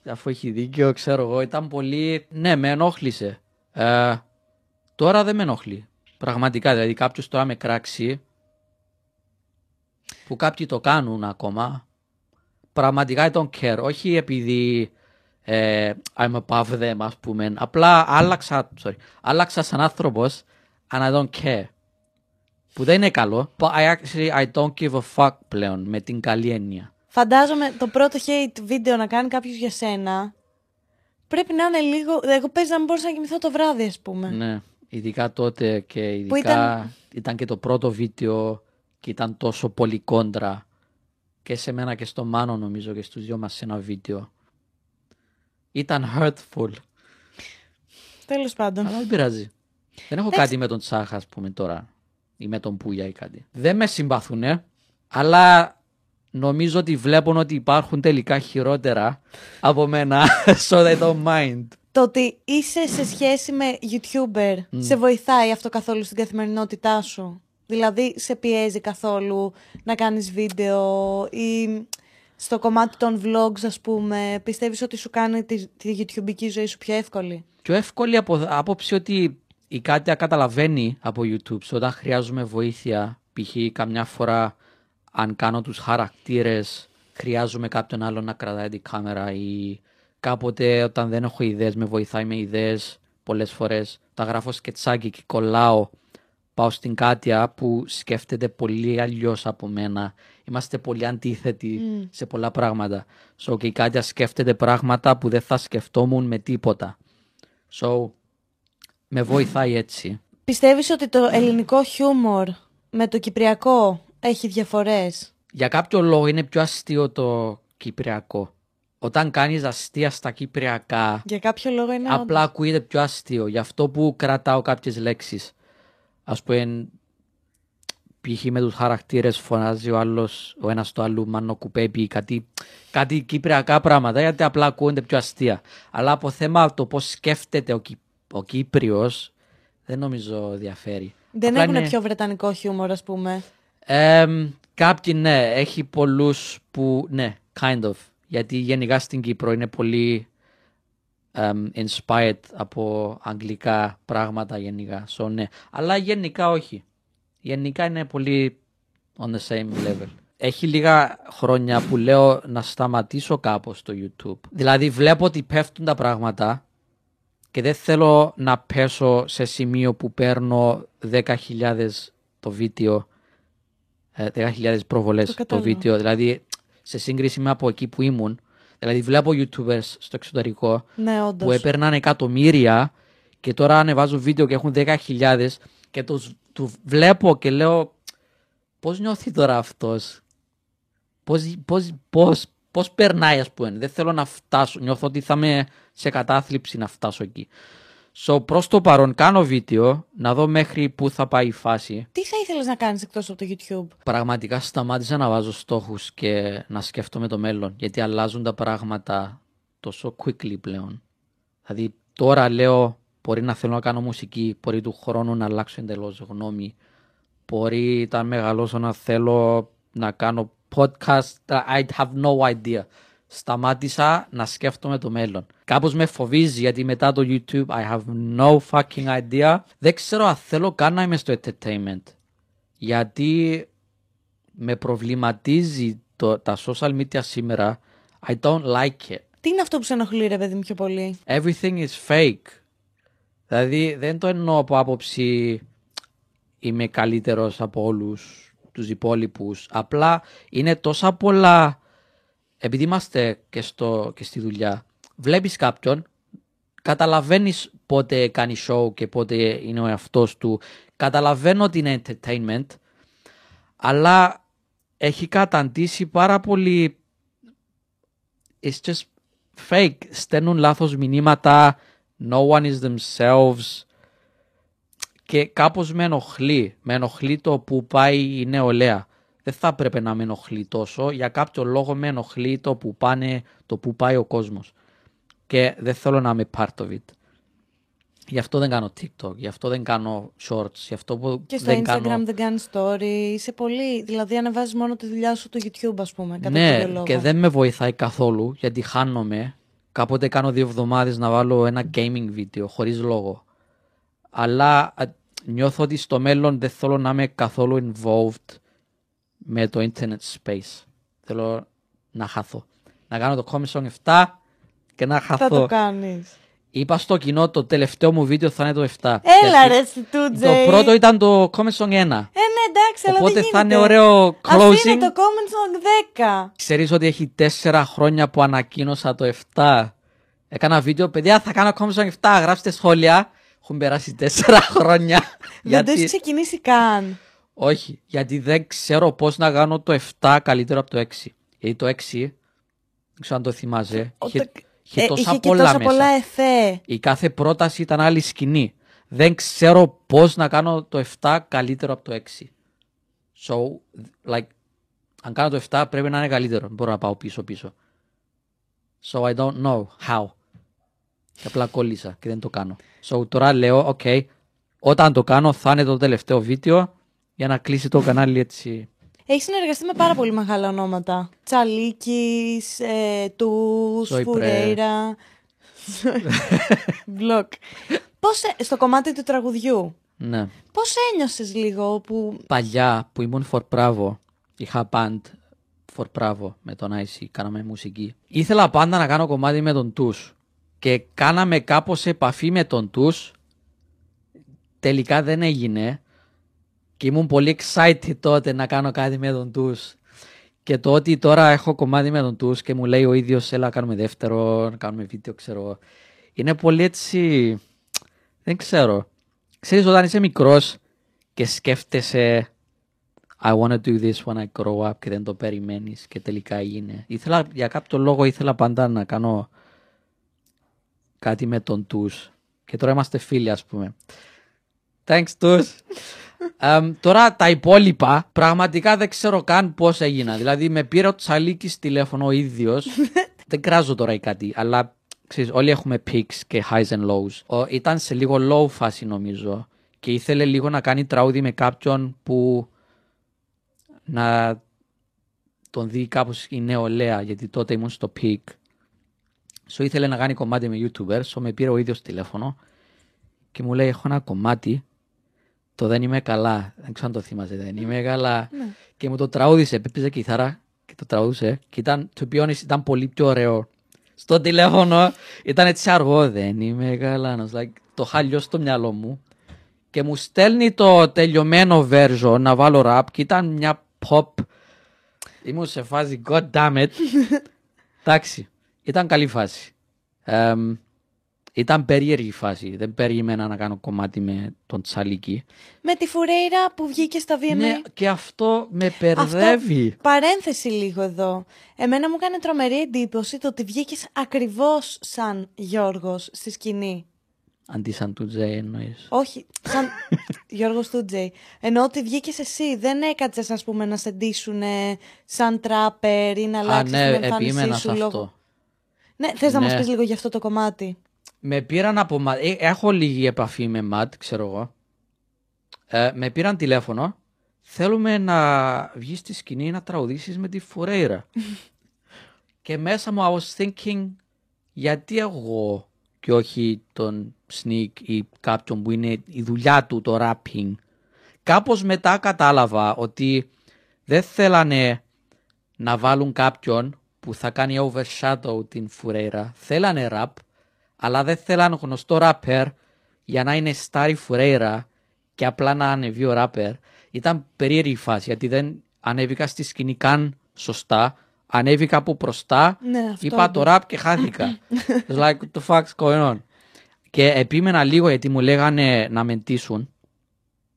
αφού έχει δίκιο, ξέρω εγώ, ήταν πολύ... Ναι, με ενόχλησε. Ε, τώρα δεν με ενοχλεί. Πραγματικά, δηλαδή κάποιος τώρα με κράξει που κάποιοι το κάνουν ακόμα. Πραγματικά I don't care. Όχι επειδή ε, I'm above them, ας πούμε. Απλά άλλαξα, sorry, άλλαξα σαν άνθρωπος and I don't care. Που δεν είναι καλό. But I actually I don't give a fuck πλέον με την καλή έννοια. Φαντάζομαι το πρώτο hate βίντεο να κάνει κάποιος για σένα. Πρέπει να είναι λίγο. Εγώ παίζει να μην μπορούσα να κοιμηθώ το βράδυ, ας πούμε. Ναι. Ειδικά τότε και ειδικά ήταν- ήταν... και το πρώτο βίντεο και ήταν τόσο πολύ κόντρα και σε μένα και στο Μάνο νομίζω και στους δυο μας σε ένα βίντεο. Ήταν hurtful, Τέλος πάντων. αλλά δεν πειράζει. Δεν έχω κάτι με τον Τσάχα, ας πούμε τώρα, ή με τον Πούγια ή κάτι. Δεν με συμπαθούνε, αλλά νομίζω ότι βλέπουν ότι υπάρχουν τελικά χειρότερα από μένα, *laughs* so they don't mind. Το ότι είσαι σε σχέση με YouTuber σε βοηθάει αυτό καθόλου στην καθημερινότητά σου; Δηλαδή, σε πιέζει καθόλου να κάνεις βίντεο ή στο κομμάτι των vlogs, ας πούμε, πιστεύεις ότι σου κάνει τη, τη YouTubeική ζωή σου πιο εύκολη; πιο εύκολη από άποψη ότι η Κάτια καταλαβαίνει από YouTube so όταν χρειάζομαι βοήθεια π.χ. καμιά φορά αν κάνω τους χαρακτήρες χρειάζομαι κάποιον άλλο να κρατάει την κάμερα ή κάποτε όταν δεν έχω ιδέες με βοηθάει με ιδέες πολλές φορές τα γράφω σκετσάκι και κολλάω πάω στην Κάτια που σκέφτεται πολύ αλλιώς από μένα. Είμαστε πολύ αντίθετοι σε πολλά πράγματα. So και η Κάτια σκέφτεται πράγματα που δεν θα σκεφτόμουν με τίποτα. So, με βοηθάει έτσι. Πιστεύεις ότι το ελληνικό χιούμορ με το κυπριακό έχει διαφορές; Για κάποιο λόγο είναι πιο αστείο το κυπριακό. Όταν κάνεις αστεία στα κυπριακά, Για κάποιο λόγο είναι απλά ακούγεται πιο αστείο. Γι' αυτό που κρατάω κάποιες λέξεις. Ας πούμε, π.χ. με τους χαρακτήρες φωνάζει ο άλλος, ο ένας το άλλο μάνο κουπέπι, κάτι, κάτι κυπριακά πράγματα, γιατί απλά ακούγονται πιο αστεία. Αλλά από θέμα το πώς σκέφτεται ο, Κυ- ο Κύπριος, δεν νομίζω διαφέρει. Δεν Απλά έχουν είναι- πιο βρετανικό χιούμορ, ας πούμε. Εμ, κάποιοι ναι, έχει πολλούς που ναι, kind of. Γιατί γενικά στην Κύπρο είναι πολύ εμ, inspired από αγγλικά πράγματα γενικά. So, ναι. Αλλά γενικά όχι. Γενικά είναι πολύ on the same level. Έχει λίγα χρόνια που λέω να σταματήσω κάπως στο YouTube. Δηλαδή βλέπω ότι πέφτουν τα πράγματα και δεν θέλω να πέσω σε σημείο που παίρνω 10.000 το βίντεο ε, 10.000 προβολές Το το, κατάλαβα. βίντεο. Δηλαδή, σε σύγκριση με από εκεί που ήμουν, δηλαδή βλέπω YouTubers στο εξωτερικό Ναι, όντως. που έπαιρναν εκατομμύρια και τώρα ανεβάζουν βίντεο και έχουν 10.000 και τους, του βλέπω και λέω πώς νιώθει τώρα αυτός; Πώς, πώς, πώς, πώς περνάει ας πούμε; Δεν θέλω να φτάσω. Νιώθω ότι θα είμαι σε κατάθλιψη να φτάσω εκεί. So, προς το παρόν κάνω βίντεο να δω μέχρι πού θα πάει η φάση. Τι θα ήθελες να κάνεις εκτός από το YouTube; Πραγματικά σταμάτησα να βάζω στόχους και να σκέφτομαι το μέλλον. Γιατί αλλάζουν τα πράγματα τόσο quickly πλέον. Δηλαδή τώρα λέω μπορεί να θέλω να κάνω μουσική, μπορεί του χρόνου να αλλάξω εντελώς γνώμη. Μπορεί όταν μεγαλώσω να θέλω να κάνω podcast. I have no idea. Σταμάτησα να σκέφτομαι το μέλλον. Κάπως με φοβίζει γιατί μετά το YouTube I have no fucking idea. Δεν ξέρω αν θέλω καν να είμαι στο entertainment. Γιατί με προβληματίζει το, τα social media σήμερα. I don't like it. Τι είναι αυτό που σε ενοχλεί, ρε παιδί μου, πιο πολύ; Everything is fake. Δηλαδή δεν το εννοώ από άποψη είμαι καλύτερος από όλους τους υπόλοιπους. Απλά είναι τόσα πολλά, επειδή είμαστε και, στο, και στη δουλειά, βλέπεις κάποιον, καταλαβαίνεις πότε κάνει show και πότε είναι ο εαυτός του, καταλαβαίνω ότι είναι entertainment, αλλά έχει καταντήσει πάρα πολύ it's just fake. Στέλνουν λάθος μηνύματα. No one is themselves. Και κάπως με ενοχλεί. Με ενοχλεί το που πάει η νεολαία. Δεν θα έπρεπε να με ενοχλεί τόσο. Για κάποιο λόγο με ενοχλεί το που, πάνε, το που πάει ο κόσμος. Και δεν θέλω να είμαι part of it. Γι' αυτό δεν κάνω TikTok, γι' αυτό δεν κάνω shorts, γι' αυτό που Και στο δεν Instagram κάνω... δεν κάνεις story. Είσαι πολύ. Δηλαδή, ανεβάζεις μόνο τη δουλειά σου το YouTube, ας πούμε. Κατά Ναι, κύριο λόγο. και δεν με βοηθάει καθόλου γιατί χάνομαι. Κάποτε κάνω δύο εβδομάδες να βάλω ένα gaming βίντεο χωρίς λόγο. Αλλά α, νιώθω ότι στο μέλλον δεν θέλω να είμαι καθόλου involved με το internet space. Θέλω να χαθώ. Να κάνω το Comedy Song 7 και να Θα χαθώ. το κάνεις. Είπα στο κοινό το τελευταίο μου βίντεο θα είναι το 7. Έλα Γιατί ρε στη Τούτζεϊ. Το πρώτο ήταν το Comment Song 1. Ε, ναι, εντάξει, αλλά Οπότε δεν θα είναι γίνεται. ωραίο Ας είναι closing. το comment song 10. Ξέρεις ότι έχει τέσσερα χρόνια που ανακοίνωσα το 7. Έκανα βίντεο, παιδιά θα κάνω Comment Song 7, γράψτε σχόλια. Έχουν περάσει τέσσερα *laughs* χρόνια. Δεν το έχεις ξεκινήσει καν. Όχι, γιατί δεν ξέρω πώς να κάνω το 7 καλύτερο από το 6. Γιατί το 6, δεν ξέρω αν το θυμάσαι, Ο- είχε, το- είχε ε, τόσα είχε και πολλά τόσα μέσα. πολλά εφέ. Η κάθε πρόταση ήταν άλλη σκηνή. Δεν ξέρω πώς να κάνω το 7 καλύτερο από το 6. So, like, αν κάνω το 7 πρέπει να είναι καλύτερο. Δεν μπορώ να πάω πίσω-πίσω. So I don't know how. Και απλά κόλλησα και δεν το κάνω. So τώρα λέω, ok, όταν το κάνω θα είναι το τελευταίο βίντεο για να κλείσει το κανάλι έτσι. Έχει συνεργαστεί με πάρα πολύ μεγάλα ονόματα. Τσαλίκης, ε, Του, Σόι Φουρέιρα. Μπλοκ. Πώς, ε, στο κομμάτι του τραγουδιού, Ναι. πώς ένιωσες λίγο που... Παλιά που ήμουν for Bravo, είχα band for Bravo με τον Icy, κάναμε μουσική. Ήθελα πάντα να κάνω κομμάτι με τον Τους και κάναμε κάπως επαφή με τον Τους. Τελικά δεν έγινε και ήμουν πολύ excited τότε να κάνω κάτι με τον Τους. Και το ότι τώρα έχω κομμάτι με τον Τους και μου λέει ο ίδιος έλα κάνουμε δεύτερο, να κάνουμε βίντεο ξέρω. Είναι πολύ έτσι, δεν ξέρω. Ξέρεις όταν είσαι μικρός και σκέφτεσαι I want to do this when I grow up και δεν το περιμένεις και τελικά έγινε. Ήθελα, για κάποιο λόγο ήθελα πάντα να κάνω κάτι με τον Τους και τώρα είμαστε φίλοι ας πούμε. Thanks Τους. Εμ, τώρα τα υπόλοιπα πραγματικά δεν ξέρω καν πώς έγινα. Δηλαδή με πήρε ο Τσαλίκης τηλέφωνο ο ίδιος. *laughs* δεν κράζω τώρα ή κάτι, αλλά ξέρεις, όλοι έχουμε peaks και highs and lows. Ο, ήταν σε λίγο low φάση νομίζω και ήθελε λίγο να κάνει τραγούδι με κάποιον που να τον δει κάπως η νεολαία γιατί τότε ήμουν στο peak. So ήθελε να κάνει κομμάτι με YouTuber, so με πήρε ο ίδιος τηλέφωνο και μου λέει έχω ένα κομμάτι το δεν είμαι καλά. Δεν ξέρω αν το θυμάσαι, δεν είμαι καλά. Και μου το τραγούδισε, έπαιζε κιθάρα και το τραγούδισε. Και ήταν, to be honest, ήταν πολύ πιο ωραίο. Στο τηλέφωνο ήταν έτσι αργό, δεν είμαι καλά. I was like, το είχα λιώσει στο μυαλό μου. Και μου στέλνει το τελειωμένο version να βάλω rap και ήταν μια pop. Ήμουν σε φάση, god damn it. *laughs* Εντάξει, ήταν καλή φάση. Εμ, ήταν περίεργη φάση. Δεν περίμενα να κάνω κομμάτι με τον Τσαλίκη. Με τη Φουρέιρα που βγήκε στα VMA. Ναι, και αυτό με μπερδεύει. Παρένθεση λίγο εδώ. Εμένα μου έκανε τρομερή εντύπωση το ότι βγήκες ακριβώς σαν Γιώργος στη σκηνή. Αντί σαν του Τζέι εννοείς. Όχι, σαν *laughs* Γιώργος Τούτζεϊ. Ενώ ότι βγήκες εσύ, δεν έκατσε, ας πούμε, να σε ντύσουν σαν τράπερ ή να Α, αλλάξεις ναι, την εμφάνισή επίμενα σου σε λόγω. αυτό. Ναι, θες να Ναι. μα πεις λίγο για αυτό το κομμάτι. Με πήραν από μα- ε, Έχω λίγη επαφή με ΜΑΤ, ξέρω εγώ. Ε, με πήραν τηλέφωνο. Θέλουμε να βγεις στη σκηνή να τραγουδήσεις με τη Φουρέιρα. *laughs* και μέσα μου I was thinking γιατί εγώ και όχι τον Sneak ή κάποιον που είναι η δουλειά του το rapping. Κάπως μετά κατάλαβα ότι δεν θέλανε να βάλουν κάποιον που θα κάνει overshadow την Φουρέιρα. Θέλανε rap, αλλά δεν θέλανε γνωστό rapper για να είναι star η Φουρέιρα και απλά να ανεβεί ο rapper. Ήταν περίεργη η φάση, γιατί δεν ανέβηκα στη σκηνή καν σωστά. Ανέβηκα από μπροστά, Ναι, αυτό είπα το rap και χάθηκα. *laughs* It's like, what the fuck's going on; Και επίμενα λίγο γιατί μου λέγανε να με ντύσουν.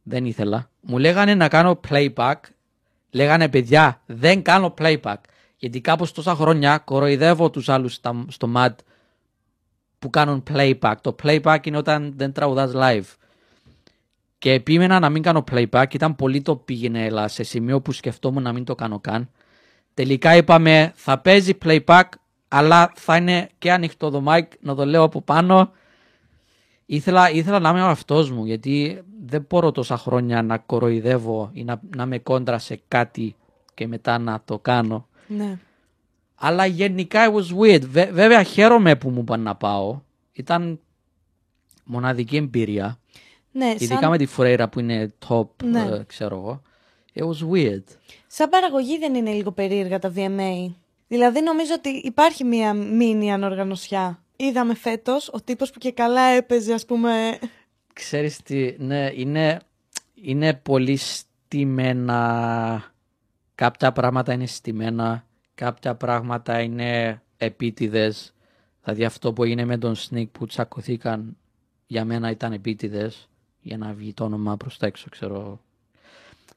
Δεν ήθελα. Μου λέγανε να κάνω playback. Λέγανε παιδιά, δεν κάνω playback. Γιατί κάπως τόσα χρόνια κοροϊδεύω τους άλλους στα- στο MAD που κάνουν playback. Το playback είναι όταν δεν τραγουδάς live. Και επίμενα να μην κάνω playback. Ήταν πολύ το πήγαινε έλα σε σημείο που σκεφτόμουν να μην το κάνω καν. Τελικά είπαμε θα παίζει playback αλλά θα είναι και ανοιχτό το mic να το λέω από πάνω. Ήθελα, ήθελα να είμαι ο αυτός μου γιατί δεν μπορώ τόσα χρόνια να κοροϊδεύω ή να, να είμαι κόντρα σε κάτι και μετά να το κάνω. Ναι. Αλλά γενικά it was weird. Βέ- βέβαια χαίρομαι που μου είπαν να πάω. Ήταν μοναδική εμπειρία. Ναι, Ειδικά σαν, με τη Φουρέιρα που είναι top, Ναι. ε, ξέρω εγώ. It was weird. σαν παραγωγή δεν είναι λίγο περίεργα τα VMA. Δηλαδή νομίζω ότι υπάρχει μία μίνι ανοργανωσιά. είδαμε φέτος, ο τύπος που και καλά έπαιζε, ας πούμε... Ξέρεις τι, ναι, είναι, είναι πολύ στημένα. Κάποια πράγματα είναι στημένα, κάποια πράγματα είναι επίτηδες. Δηλαδή αυτό που έγινε με τον Sneak που τσακωθήκαν για μένα ήταν επίτηδες για να βγει το όνομα προς τα έξω, ξέρω.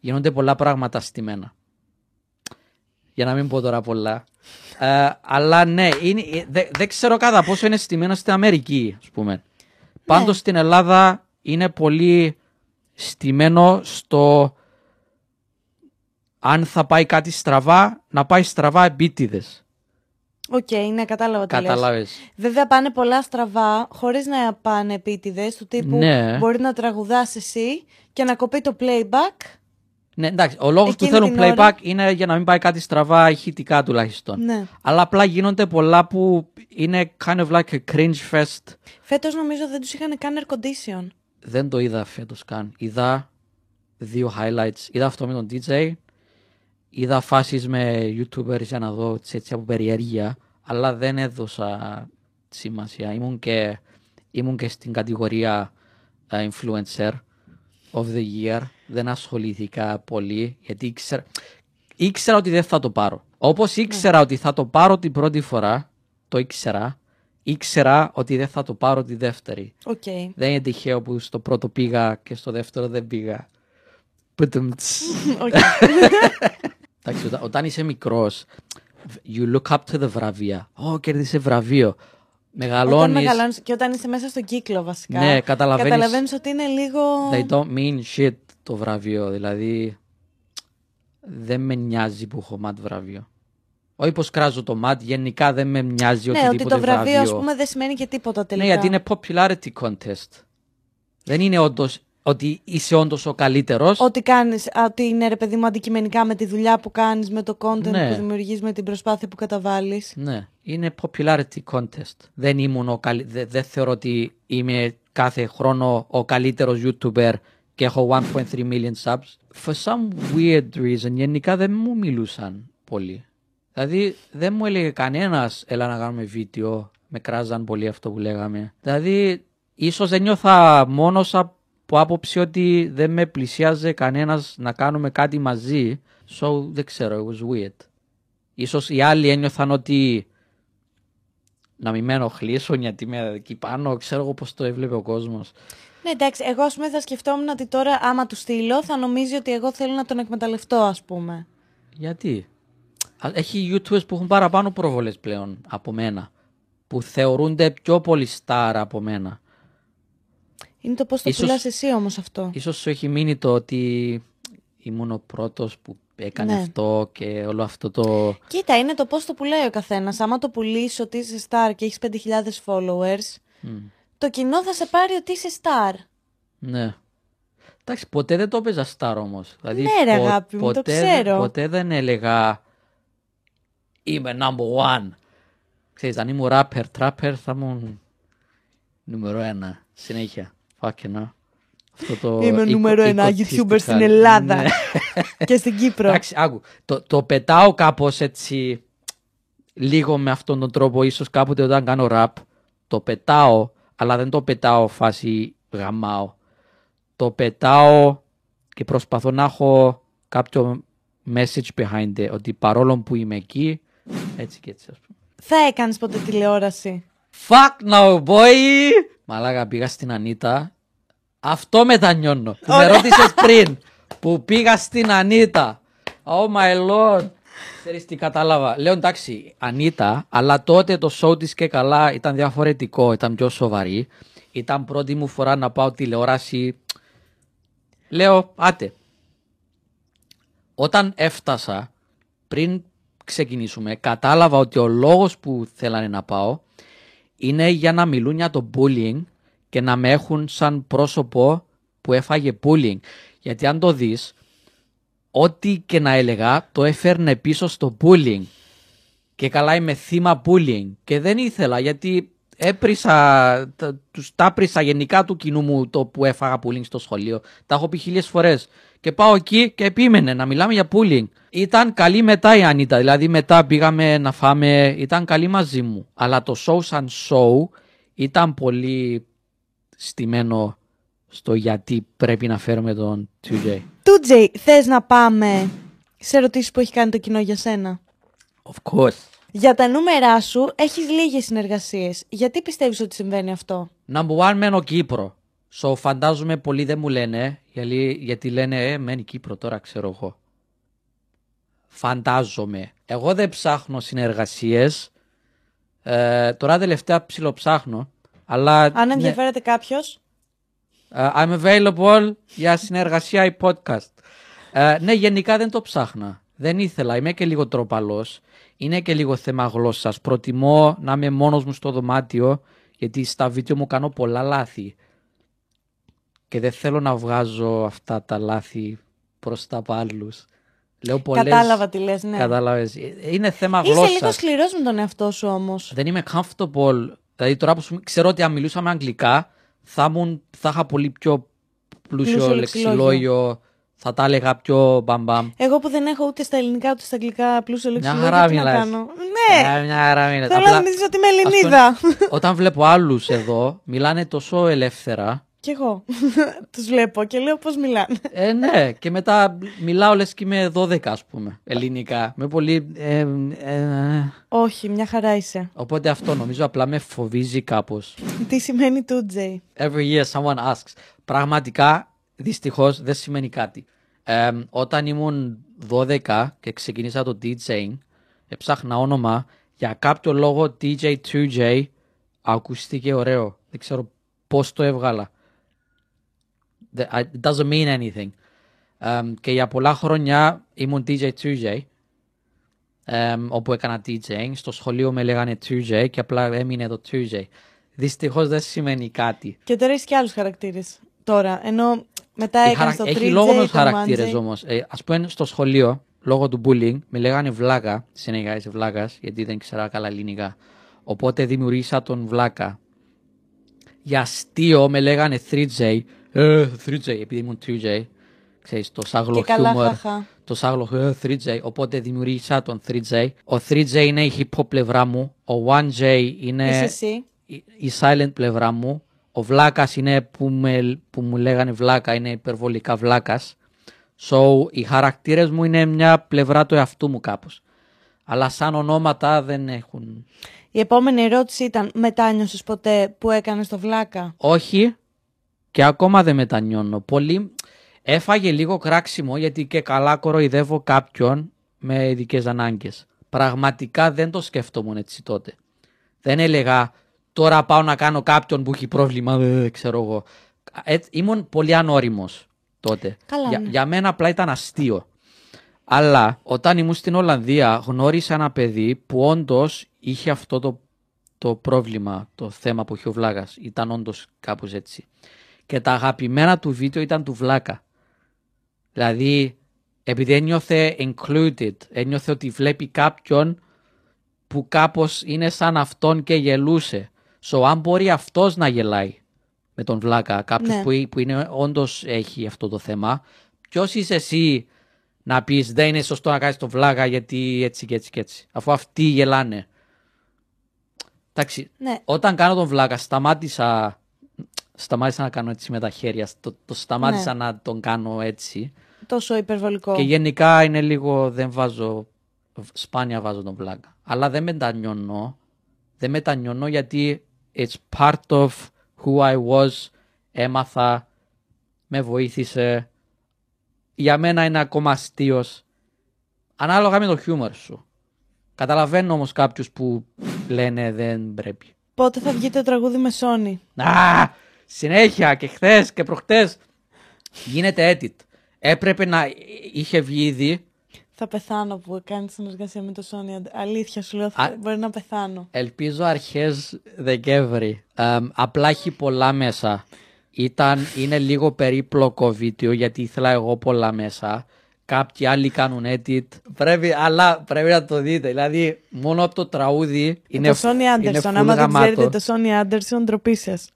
Γίνονται πολλά πράγματα στημένα. Για να μην πω τώρα πολλά. Ε, αλλά ναι, είναι, ε, δε- δεν ξέρω κατά πόσο είναι στημένα στην Αμερική, ας πούμε. Πάντως στην Ελλάδα είναι πολύ στημένο στο αν θα πάει κάτι στραβά, να πάει στραβά επίτηδες. Οκ, ναι, κατάλαβα τι λες. Κατάλαβες. Βέβαια πάνε πολλά στραβά, χωρίς να πάνε επίτηδες, του τύπου Ναι. μπορεί να τραγουδάς εσύ και να κοπεί το playback. Ναι, εντάξει, ο λόγος που Εκείνη θέλουν την ώρα- playback είναι για να μην πάει κάτι στραβά ηχητικά τουλάχιστον. Ναι. Αλλά απλά γίνονται πολλά που είναι kind of like a cringe fest. Φέτος νομίζω δεν τους είχαν καν air condition. Δεν το είδα φέτος καν. Είδα δύο highlights. Είδα αυτό με τον DJ. Είδα φάσεις με youtubers για να δω έτσι, έτσι από περιέργεια. Αλλά δεν έδωσα σημασία. Ήμουν και, ήμουν και στην κατηγορία ε, influencer of the year. Δεν ασχολήθηκα πολύ γιατί ήξερα, ήξερα ότι δεν θα το πάρω. Όπως ήξερα ότι θα το πάρω την πρώτη φορά, το ήξερα, ήξερα ότι δεν θα το πάρω τη δεύτερη. Οκ. Δεν είναι τυχαίο που στο πρώτο πήγα και στο δεύτερο δεν πήγα. Πουτουμτς. *laughs* Οκ. Εντάξει, όταν, όταν είσαι μικρός, you look up to the βραβεία. Ω, κέρδισε βραβείο. Όταν Μεγαλώνεις. μεγαλώνεις και όταν είσαι μέσα στον κύκλο βασικά. Ναι, καταλαβαίνεις. Καταλαβαίνεις ότι είναι λίγο... They don't mean shit το βραβείο. Δηλαδή, δεν με νοιάζει που έχω MAD βραβείο. Όχι πως κράζω το MAD, γενικά δεν με νοιάζει ναι, οτιδήποτε ότι το βραβείο, βραβείο. ας πούμε, δεν σημαίνει και τίποτα Ναι, τελικά. γιατί είναι popularity contest. Δεν είναι όντως ότι είσαι όντως ο καλύτερος. Ότι κάνεις, α, ότι είναι ρε παιδί μου αντικειμενικά με τη δουλειά που κάνεις, με το content Ναι. που δημιουργείς, με την προσπάθεια που καταβάλεις. Ναι, είναι popularity contest. Δεν ήμουν ο καλύ... δε- δεν θεωρώ ότι είμαι κάθε χρόνο ο καλύτερος YouTuber και έχω 1.3 million subs. For some weird reason, γενικά δεν μου μιλούσαν πολύ. Δηλαδή δεν μου έλεγε κανένας έλα να κάνουμε βίντεο. Με κράζαν πολύ αυτό που λέγαμε. Δηλαδή ίσως ένιωθα μόνος από άποψη ότι δεν με πλησιάζε κανένας να κάνουμε κάτι μαζί. So δεν ξέρω, it was weird. Ίσως οι άλλοι ένιωθαν ότι να μην με ενοχλήσουν γιατί είμαι εκεί πάνω, ξέρω εγώ πώς το έβλεπε ο κόσμος. Ναι, εντάξει, εγώ ας πούμε θα σκεφτόμουν ότι τώρα άμα του στείλω θα νομίζει ότι εγώ θέλω να τον εκμεταλλευτώ, ας πούμε. Γιατί; Α, Έχει YouTubers που έχουν παραπάνω προβολές πλέον από μένα. Που θεωρούνται πιο πολύ star από μένα. Είναι το πώς το Ίσως- πουλάς εσύ όμως αυτό. Ίσως σου έχει μείνει το ότι ήμουν ο πρώτος που έκανε Ναι. αυτό και όλο αυτό το... Κοίτα, είναι το πώς το πουλάει ο καθένας. Άμα το πουλήσει ότι είσαι star και έχεις 5.000 followers, το κοινό θα σε πάρει ότι είσαι star. Ναι. Εντάξει, ποτέ δεν το έπαιζα star όμως. Δηλαδή, Ναι, ρε αγάπη μου, το ποτέ, ξέρω. Ποτέ δεν έλεγα είμαι number one. Ξέρεις, αν ήμουν rapper, trapper θα ήμουν νούμερο ένα. Συνέχεια. Fucking hell. Αυτό το Είμαι οικο- νούμερο ένα οικοτιστικά. YouTuber στην Ελλάδα Ναι. *laughs* και στην Κύπρο. Εντάξει, άκου. Το, το πετάω κάπως έτσι λίγο με αυτόν τον τρόπο. Ίσως κάποτε όταν κάνω rap το πετάω, αλλά δεν το πετάω φάση γαμάω. Το πετάω και προσπαθώ να έχω κάποιο message behind it. Ότι παρόλο που είμαι εκεί, έτσι και έτσι ας πούμε. Θα έκανες ποτέ τηλεόραση; Fuck no boy! Μαλάκα πήγα στην Ανίτα. Αυτό μετανιώνω. Που με ρώτησες πριν. *laughs* Που πήγα στην Ανίτα. Oh my lord. Ξέρεις τι κατάλαβα. Λέω εντάξει, Ανίτα, αλλά τότε το show της και καλά ήταν διαφορετικό, ήταν πιο σοβαρή. Ήταν πρώτη μου φορά να πάω τηλεόραση. Λέω, άτε. Όταν έφτασα, πριν ξεκινήσουμε, κατάλαβα ότι ο λόγος που θέλανε να πάω είναι για να μιλούν για το bullying και να με έχουν σαν πρόσωπο που έφαγε bullying. Γιατί αν το δεις, ό,τι και να έλεγα το έφερνε πίσω στο bullying. Και καλά είμαι θύμα bullying. Και δεν ήθελα γιατί έπρισα, τα, τους τάπρισα γενικά του κοινού μου το που έφαγα πουλινγκ στο σχολείο. Τα έχω πει χίλιες φορές. Και πάω εκεί και επίμενε να μιλάμε για πουλινγκ. Ήταν καλή μετά η Ανίτα, δηλαδή μετά πήγαμε να φάμε, ήταν καλή μαζί μου. Αλλά το show σαν show ήταν πολύ στημένο στο γιατί πρέπει να φέρουμε τον 2J. Τούτζεϊ, θες να πάμε σε ερωτήσεις που έχει κάνει το κοινό για σένα; Of course. Για τα νούμερά σου έχεις λίγες συνεργασίες. Γιατί πιστεύεις ότι συμβαίνει αυτό; Number one μένω Κύπρο. So φαντάζομαι πολλοί δεν μου λένε, γιατί, γιατί λένε ε, μένει Κύπρο τώρα ξέρω εγώ. Φαντάζομαι. Εγώ δεν ψάχνω συνεργασίες. Ε, τώρα τελευταία ψιλοψάχνω. Αλλά Αν ναι, ενδιαφέρεται κάποιος. ε, I'm available για συνεργασία ή podcast. Ε, ναι, γενικά δεν το ψάχνα. Δεν ήθελα. Είμαι και λίγο τροπαλός. Είναι και λίγο θέμα γλώσσας. Προτιμώ να είμαι μόνος μου στο δωμάτιο γιατί στα βίντεο μου κάνω πολλά λάθη. Και δεν θέλω να βγάζω αυτά τα λάθη προς τα από άλλους. Λέω πολλές... Κατάλαβα τι λες, ναι. Κατάλαβες. Ε, Είναι θέμα Είσαι γλώσσας. λίγο σκληρός με τον εαυτό σου όμως. Δεν είμαι comfortable. Δηλαδή τώρα που ξέρω ότι αν μιλούσαμε αγγλικά θα, ήμουν, θα είχα πολύ πιο πλούσιο, Πλούσιο λεξιλόγιο. λεξιλόγιο. Θα τα έλεγα πιο μπαμπαμ. Εγώ που δεν έχω ούτε στα ελληνικά ούτε στα αγγλικά πλούσιο λεξιλόγιο. χαρά τι να μιλάς. κάνω. Ναι, Ε, μια χαρά μιλάς. θέλω Απλά, να νομίζεις ότι είμαι ας πούμε, Ελληνίδα. όταν βλέπω άλλους εδώ, μιλάνε τόσο ελεύθερα. Κι εγώ. *laughs* Τους βλέπω και λέω πώς μιλάνε. Ε, ναι, και μετά μιλάω λες και είμαι 12 ας πούμε, ελληνικά. Με πολύ... ε, ε, ε. Όχι, μια χαρά είσαι. Οπότε αυτό νομίζω απλά με φοβίζει κάπως. *laughs* Τι σημαίνει τούτζεϊ. Every year someone asks. Πραγματικά, δυστυχώς, δεν σημαίνει κάτι. Ε, όταν ήμουν 12 και ξεκίνησα το DJing, έψαχνα όνομα, για κάποιο λόγο DJ2J ακούστηκε ωραίο. Δεν ξέρω πώς το έβγαλα. The- I- It doesn't mean anything. Ε, και για πολλά χρόνια ήμουν DJ2J. ε, όπου έκανα DJing. Στο σχολείο με λέγανε 2J και απλά έμεινε το 2J. Δυστυχώς δεν σημαίνει κάτι. Και τώρα έχεις και άλλους χαρακτήρες. Τώρα, ενώ μετά Η έκανες χαρα- το 3J. Έχει λόγο με τους το χαρακτήρες 1J. όμως. Ε, Α πούμε στο σχολείο, λόγω του bullying, με λέγανε βλάκα. Συνέχεια είσαι βλάκας, γιατί δεν ξέρα καλά ελληνικά. Οπότε δημιουργήσα τον βλάκα. Για αστείο με λέγανε 3J. Ε, 3J, επειδή ήμουν 2J. Ξέρεις, το σάγλο Και καλά, χιούμορ. χαχα. Το σάγλο ε, 3J. Οπότε δημιουργήσα τον 3J. Ο 3J είναι η hip hop πλευρά μου. Ο 1J είναι Είσαι εσύ. η- η silent πλευρά μου. Ο βλάκας είναι που, με, που μου λέγανε βλάκα, είναι υπερβολικά βλάκας. So, οι χαρακτήρες μου είναι μια πλευρά του εαυτού μου κάπως. Αλλά σαν ονόματα δεν έχουν... Η επόμενη ερώτηση ήταν: Μετάνιωσες ποτέ που έκανες το βλάκα; Όχι και ακόμα δεν μετανιώνω. Πολύ έφαγε λίγο κράξιμο γιατί και καλά κοροϊδεύω κάποιον με ειδικές ανάγκες. Πραγματικά δεν το σκέφτομουν έτσι τότε. Δεν έλεγα τώρα πάω να κάνω κάποιον που έχει πρόβλημα, ε, ξέρω εγώ. Έτσι, ήμουν πολύ ανώριμος τότε. Καλά, για, ναι. για μένα απλά ήταν αστείο. Αλλά όταν ήμουν στην Ολλανδία γνώρισα ένα παιδί που όντως είχε αυτό το, το πρόβλημα, το θέμα που είχε ο Βλάκας. Ήταν όντως κάπως έτσι. Και τα αγαπημένα του βίντεο ήταν του Βλάκα. Δηλαδή, επειδή ένιωθε included, ένιωθε ότι βλέπει κάποιον που κάπως είναι σαν αυτόν και γελούσε. So, αν μπορεί αυτός να γελάει με τον Βλάκα, κάποιος Ναι. που, που είναι, όντως έχει αυτό το θέμα, ποιος είσαι εσύ να πεις δεν είναι σωστό να κάνεις τον Βλάκα γιατί έτσι και έτσι και έτσι. Αφού αυτοί γελάνε. Εντάξει, Ναι. όταν κάνω τον Βλάκα σταμάτησα, σταμάτησα να κάνω έτσι με τα χέρια. Το, το σταμάτησα Ναι. να τον κάνω έτσι. Τόσο υπερβολικό. Και γενικά είναι λίγο, δεν βάζω, σπάνια βάζω τον βλάκα. Αλλά δεν μετανιώνω. Δεν μετανιώνω γιατί it's part of who I was. Έμαθα, με βοήθησε. Για μένα είναι ακόμα αστείος. Ανάλογα με το χιούμορ σου. Καταλαβαίνω όμως κάποιους που λένε δεν πρέπει. Πότε θα βγει το τραγούδι με Sony; Α, συνέχεια και χθες και προχτές γίνεται edit. Έπρεπε να είχε βγει ήδη. Θα πεθάνω που κάνει συνεργασία με το Sony. Αλήθεια σου λέω, θα... Α- μπορεί να πεθάνω. Ελπίζω αρχές Δεκέμβρη. Εμ, απλά έχει πολλά μέσα. Ήταν, είναι λίγο περίπλοκο βίντεο γιατί ήθελα εγώ πολλά μέσα. κάποιοι άλλοι κάνουν edit. Πρέπει, αλλά πρέπει να το δείτε. Δηλαδή, μόνο από το τραγούδι είναι το Sony είναι Anderson. full Άμα δεν γαμάτο. ξέρετε το Sony Anderson, ντροπή σας.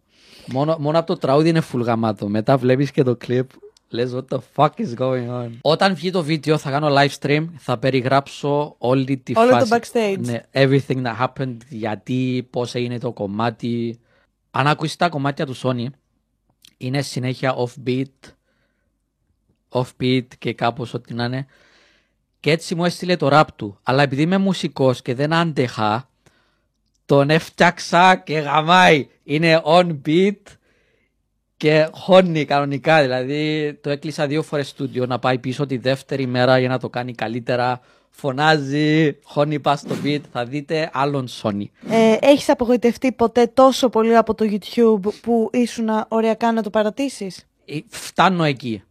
Μόνο, μόνο από το τραγούδι είναι full γαμάτο. Μετά βλέπεις και το clip. Λες what the fuck is going on; Όταν βγει το βίντεο θα κάνω live stream. Θα περιγράψω όλη τη Όλο το φάση. backstage. Ναι, everything that happened. Γιατί, πώς έγινε το κομμάτι. Αν ακούσεις τα κομμάτια του Sony, είναι συνέχεια offbeat. Offbeat και κάπως ό,τι να είναι. Και έτσι μου έστειλε το rap του. Αλλά επειδή είμαι μουσικός και δεν άντεχα, τον έφτιαξα και γαμάει. Είναι on beat και χώνει κανονικά. Δηλαδή το έκλεισα δύο φορές στούντιο να πάει πίσω τη δεύτερη μέρα για να το κάνει καλύτερα. Φωνάζει, χώνει πας στο beat. Θα δείτε άλλον Sony. Ε, έχεις απογοητευτεί ποτέ τόσο πολύ από το YouTube που ήσουν οριακά να το παρατήσεις; Ε, Φτάνω εκεί.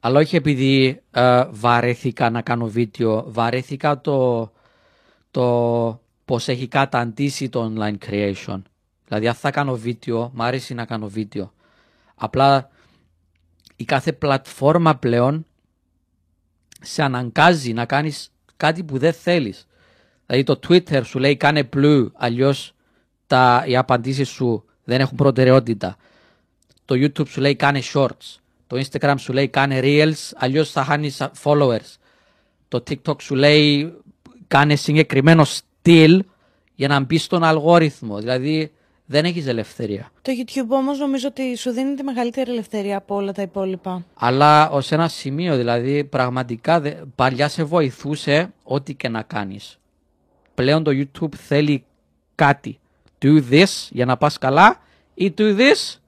Αλλά όχι επειδή ε, βαρέθηκα να κάνω βίντεο. Βαρέθηκα το, το πώς έχει καταντήσει το online creation. Δηλαδή αν θα κάνω βίντεο, μ' αρέσει να κάνω βίντεο. Απλά η κάθε πλατφόρμα πλέον σε αναγκάζει να κάνεις κάτι που δεν θέλεις. Δηλαδή το Twitter σου λέει κάνε blue, αλλιώς τα, οι απαντήσεις σου δεν έχουν προτεραιότητα. Το YouTube σου λέει κάνε shorts. Το Instagram σου λέει κάνε reels, αλλιώς θα χάνεις followers. Το TikTok σου λέει κάνε συγκεκριμένο στυλ για να μπεις στον αλγόριθμο. Δηλαδή δεν έχεις ελευθερία. Το YouTube όμως νομίζω ότι σου δίνει τη μεγαλύτερη ελευθερία από όλα τα υπόλοιπα. Αλλά ως ένα σημείο δηλαδή πραγματικά δε- παλιά σε βοηθούσε ό,τι και να κάνεις. Πλέον το YouTube θέλει κάτι. Do this για να πας καλά ή do this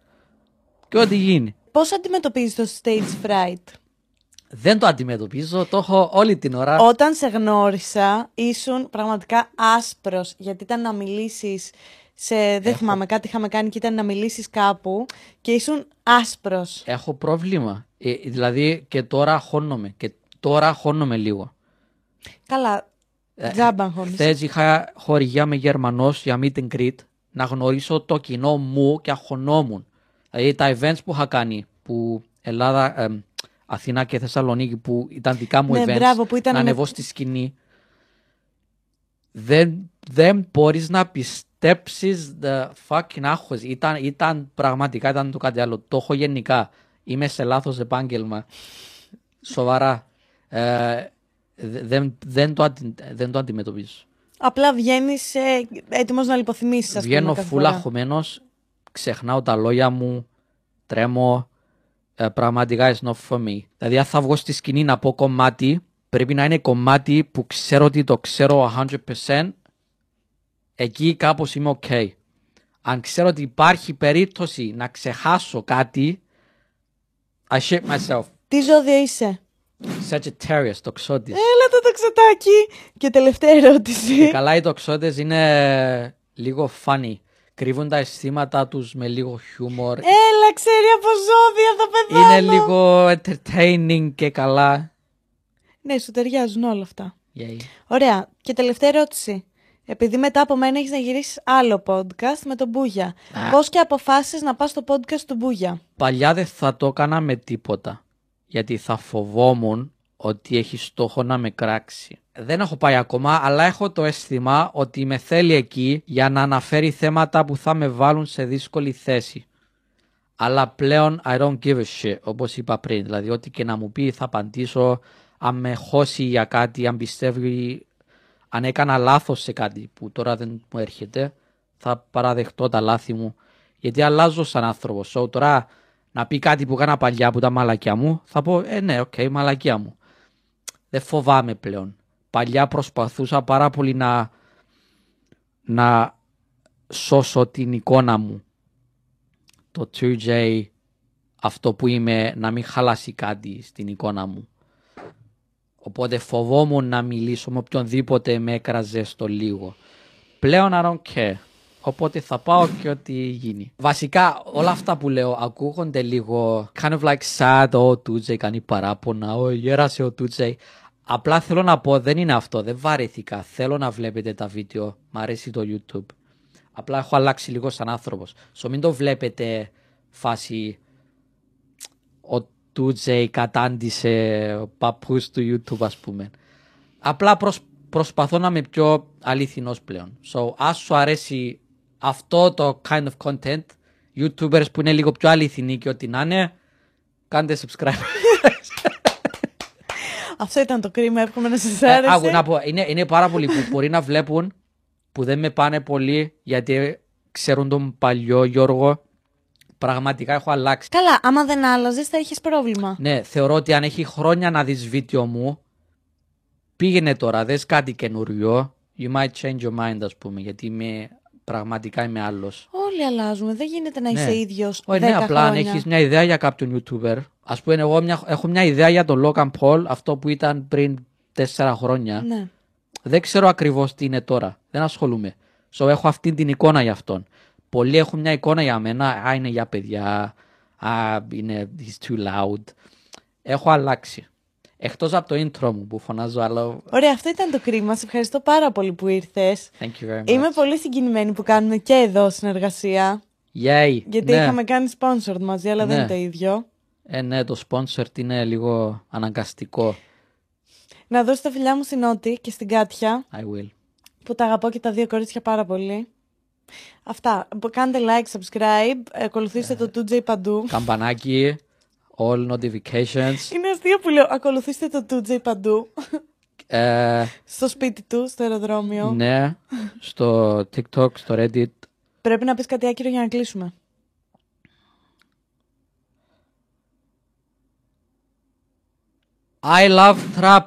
και ό,τι γίνει. Πώς αντιμετωπίζεις το stage fright? Δεν το αντιμετωπίζω, το έχω όλη την ώρα. Όταν σε γνώρισα ήσουν πραγματικά άσπρος γιατί ήταν να μιλήσεις σε... δεν θυμάμαι κάτι είχαμε κάνει και ήταν να μιλήσεις κάπου και ήσουν άσπρος. Έχω πρόβλημα. Ε, δηλαδή και τώρα χώνομαι. Και τώρα χώνομαι λίγο. Καλά, τζάμπα αγχώνεσαι. Χθες είχα χορηγία με Γερμανός για meet and greet να γνωρίσω το κοινό μου και αγχωνόμουν. Δηλαδή τα events που είχα κάνει, που Ελλάδα, εμ, Αθήνα και Θεσσαλονίκη, που ήταν δικά μου Ναι, events, μπράβο, που ήταν να με- ανεβώ στη σκηνή. Δεν, δεν μπορείς να πιστέψεις the fucking άγχος. Ήταν, ήταν πραγματικά ήταν το κάτι άλλο. Το έχω γενικά. Είμαι σε λάθος επάγγελμα. Σοβαρά. Ε, δε- δεν, δεν, το, αντι- δεν το αντιμετωπίζω. Απλά βγαίνεις ε, έτοιμος να λιποθυμήσεις ας Βγαίνω πούμε κάθε φούλα φορά. αγχωμένος, ξεχνάω τα λόγια μου, τρέμω. Ε, πραγματικά it's not for me. Δηλαδή, αν θα βγω στη σκηνή να πω κομμάτι, πρέπει να είναι κομμάτι που ξέρω ότι το ξέρω 100%. Εκεί κάπως είμαι ok. Αν ξέρω ότι υπάρχει περίπτωση να ξεχάσω κάτι, I shit myself. Τι ζώδιο είσαι; Sagittarius, τοξότης. Έλα το τοξοτάκι. Και τελευταία ερώτηση. Και καλά οι τοξότες είναι λίγο funny. Κρύβουν τα αισθήματα τους με λίγο χιούμορ. Έλα, ξέρει από ζώδια θα πεθάνω. Είναι λίγο entertaining και καλά. Ναι, σου ταιριάζουν όλα αυτά. Yay. Ωραία. Και τελευταία ερώτηση. Επειδή μετά από μένα έχεις να γυρίσεις άλλο podcast με τον Μπούγια. Πώς και αποφάσισες να πας στο podcast του Μπούγια; Παλιά δεν θα το έκανα με τίποτα. Γιατί θα φοβόμουν ότι έχει στόχο να με κράξει. Δεν έχω πάει ακόμα, αλλά έχω το αίσθημα ότι με θέλει εκεί για να αναφέρει θέματα που θα με βάλουν σε δύσκολη θέση. Αλλά πλέον I don't give a shit, όπως είπα πριν. Δηλαδή, ό,τι και να μου πει θα απαντήσω. Αν με χώσει για κάτι, αν πιστεύει, αν έκανα λάθος σε κάτι που τώρα δεν μου έρχεται, θα παραδεχτώ τα λάθη μου. Γιατί αλλάζω σαν άνθρωπος. So, τώρα να πει κάτι που έκανα παλιά που ήταν μαλακία μου, θα πω, ε, ναι, οκ, μαλακία μου. Δεν φοβάμαι πλέον. Παλιά προσπαθούσα πάρα πολύ να, να σώσω την εικόνα μου. Το 2J, αυτό που είμαι, να μην χαλάσει κάτι στην εικόνα μου. Οπότε φοβόμουν να μιλήσω με οποιονδήποτε με έκραζε στο λίγο. Πλέον I don't care. Οπότε θα πάω και ό,τι γίνει. Βασικά όλα αυτά που λέω ακούγονται λίγο kind of like sad. Ο Τούτζεϊ κάνει παράπονα. Ο γέρασε ο Τούτζεϊ. Απλά θέλω να πω δεν είναι αυτό. Δεν βαρέθηκα. Θέλω να βλέπετε τα βίντεο. Μ' αρέσει το YouTube. Απλά έχω αλλάξει λίγο σαν άνθρωπος. So μην το βλέπετε φάση ο, 2J κατάντησε ο παππούς του YouTube ας πούμε. Απλά προσ- προσπαθώ να είμαι πιο αληθινός πλέον. So, ας σου αρέσει αυτό το kind of content, YouTubers που είναι λίγο πιο αληθινοί και ό,τι να είναι, κάντε subscribe. *laughs* Αυτό ήταν το κρίμα, εύχομαι να σας Ε, άρεσε. άκου, να πω, είναι, είναι πάρα πολλοί που μπορεί να βλέπουν που δεν με πάνε πολύ γιατί ξέρουν τον παλιό Γιώργο. Πραγματικά έχω αλλάξει. Καλά, άμα δεν άλλαζες θα είχες πρόβλημα. Ναι, θεωρώ ότι αν έχει χρόνια να δεις βίντεο μου, πήγαινε τώρα, δες κάτι καινούριο. You might change your mind, ας πούμε, γιατί είμαι, πραγματικά είμαι άλλος. Όλοι αλλάζουμε, δεν γίνεται να Ναι. είσαι ίδιος Όχι, 10 ναι, απλά αν χρόνια. έχεις μια ιδέα για κάποιον YouTuber. Ας πούμε, εγώ μια, έχω μια ιδέα για τον Logan Paul, αυτό που ήταν πριν τέσσερα χρόνια. Ναι. Δεν ξέρω ακριβώς τι είναι τώρα. Δεν ασχολούμαι. So, έχω αυτή την εικόνα για αυτόν. Πολλοί έχουν μια εικόνα για μένα. Α, είναι για παιδιά. Α, είναι he's too loud. Έχω αλλάξει. Εκτός από το intro μου που φωνάζω άλλο. Ωραία, αυτό ήταν το κρίμα. Σε ευχαριστώ πάρα πολύ που ήρθες. Thank you very much. Είμαι πολύ συγκινημένη που κάνουμε και εδώ συνεργασία. Yay. Γιατί ναι. είχαμε κάνει sponsored μαζί, αλλά δεν Ναι. είναι το ίδιο. Ε, ναι, το sponsor είναι λίγο αναγκαστικό. Να δώσω τα φιλιά μου στην Νότη και στην Κάτια, I will. που τα αγαπώ και τα δύο κορίτσια πάρα πολύ. Αυτά. Κάντε like, subscribe, ακολουθήστε το 2J παντού. Καμπανάκι. All notifications. Είναι αστείο που λέω, ακολουθήστε το 2J παντού. ε, Στο σπίτι του, στο αεροδρόμιο. ναι. Στο TikTok, στο Reddit. Πρέπει να πεις κάτι άκυρο για να κλείσουμε. I love trap.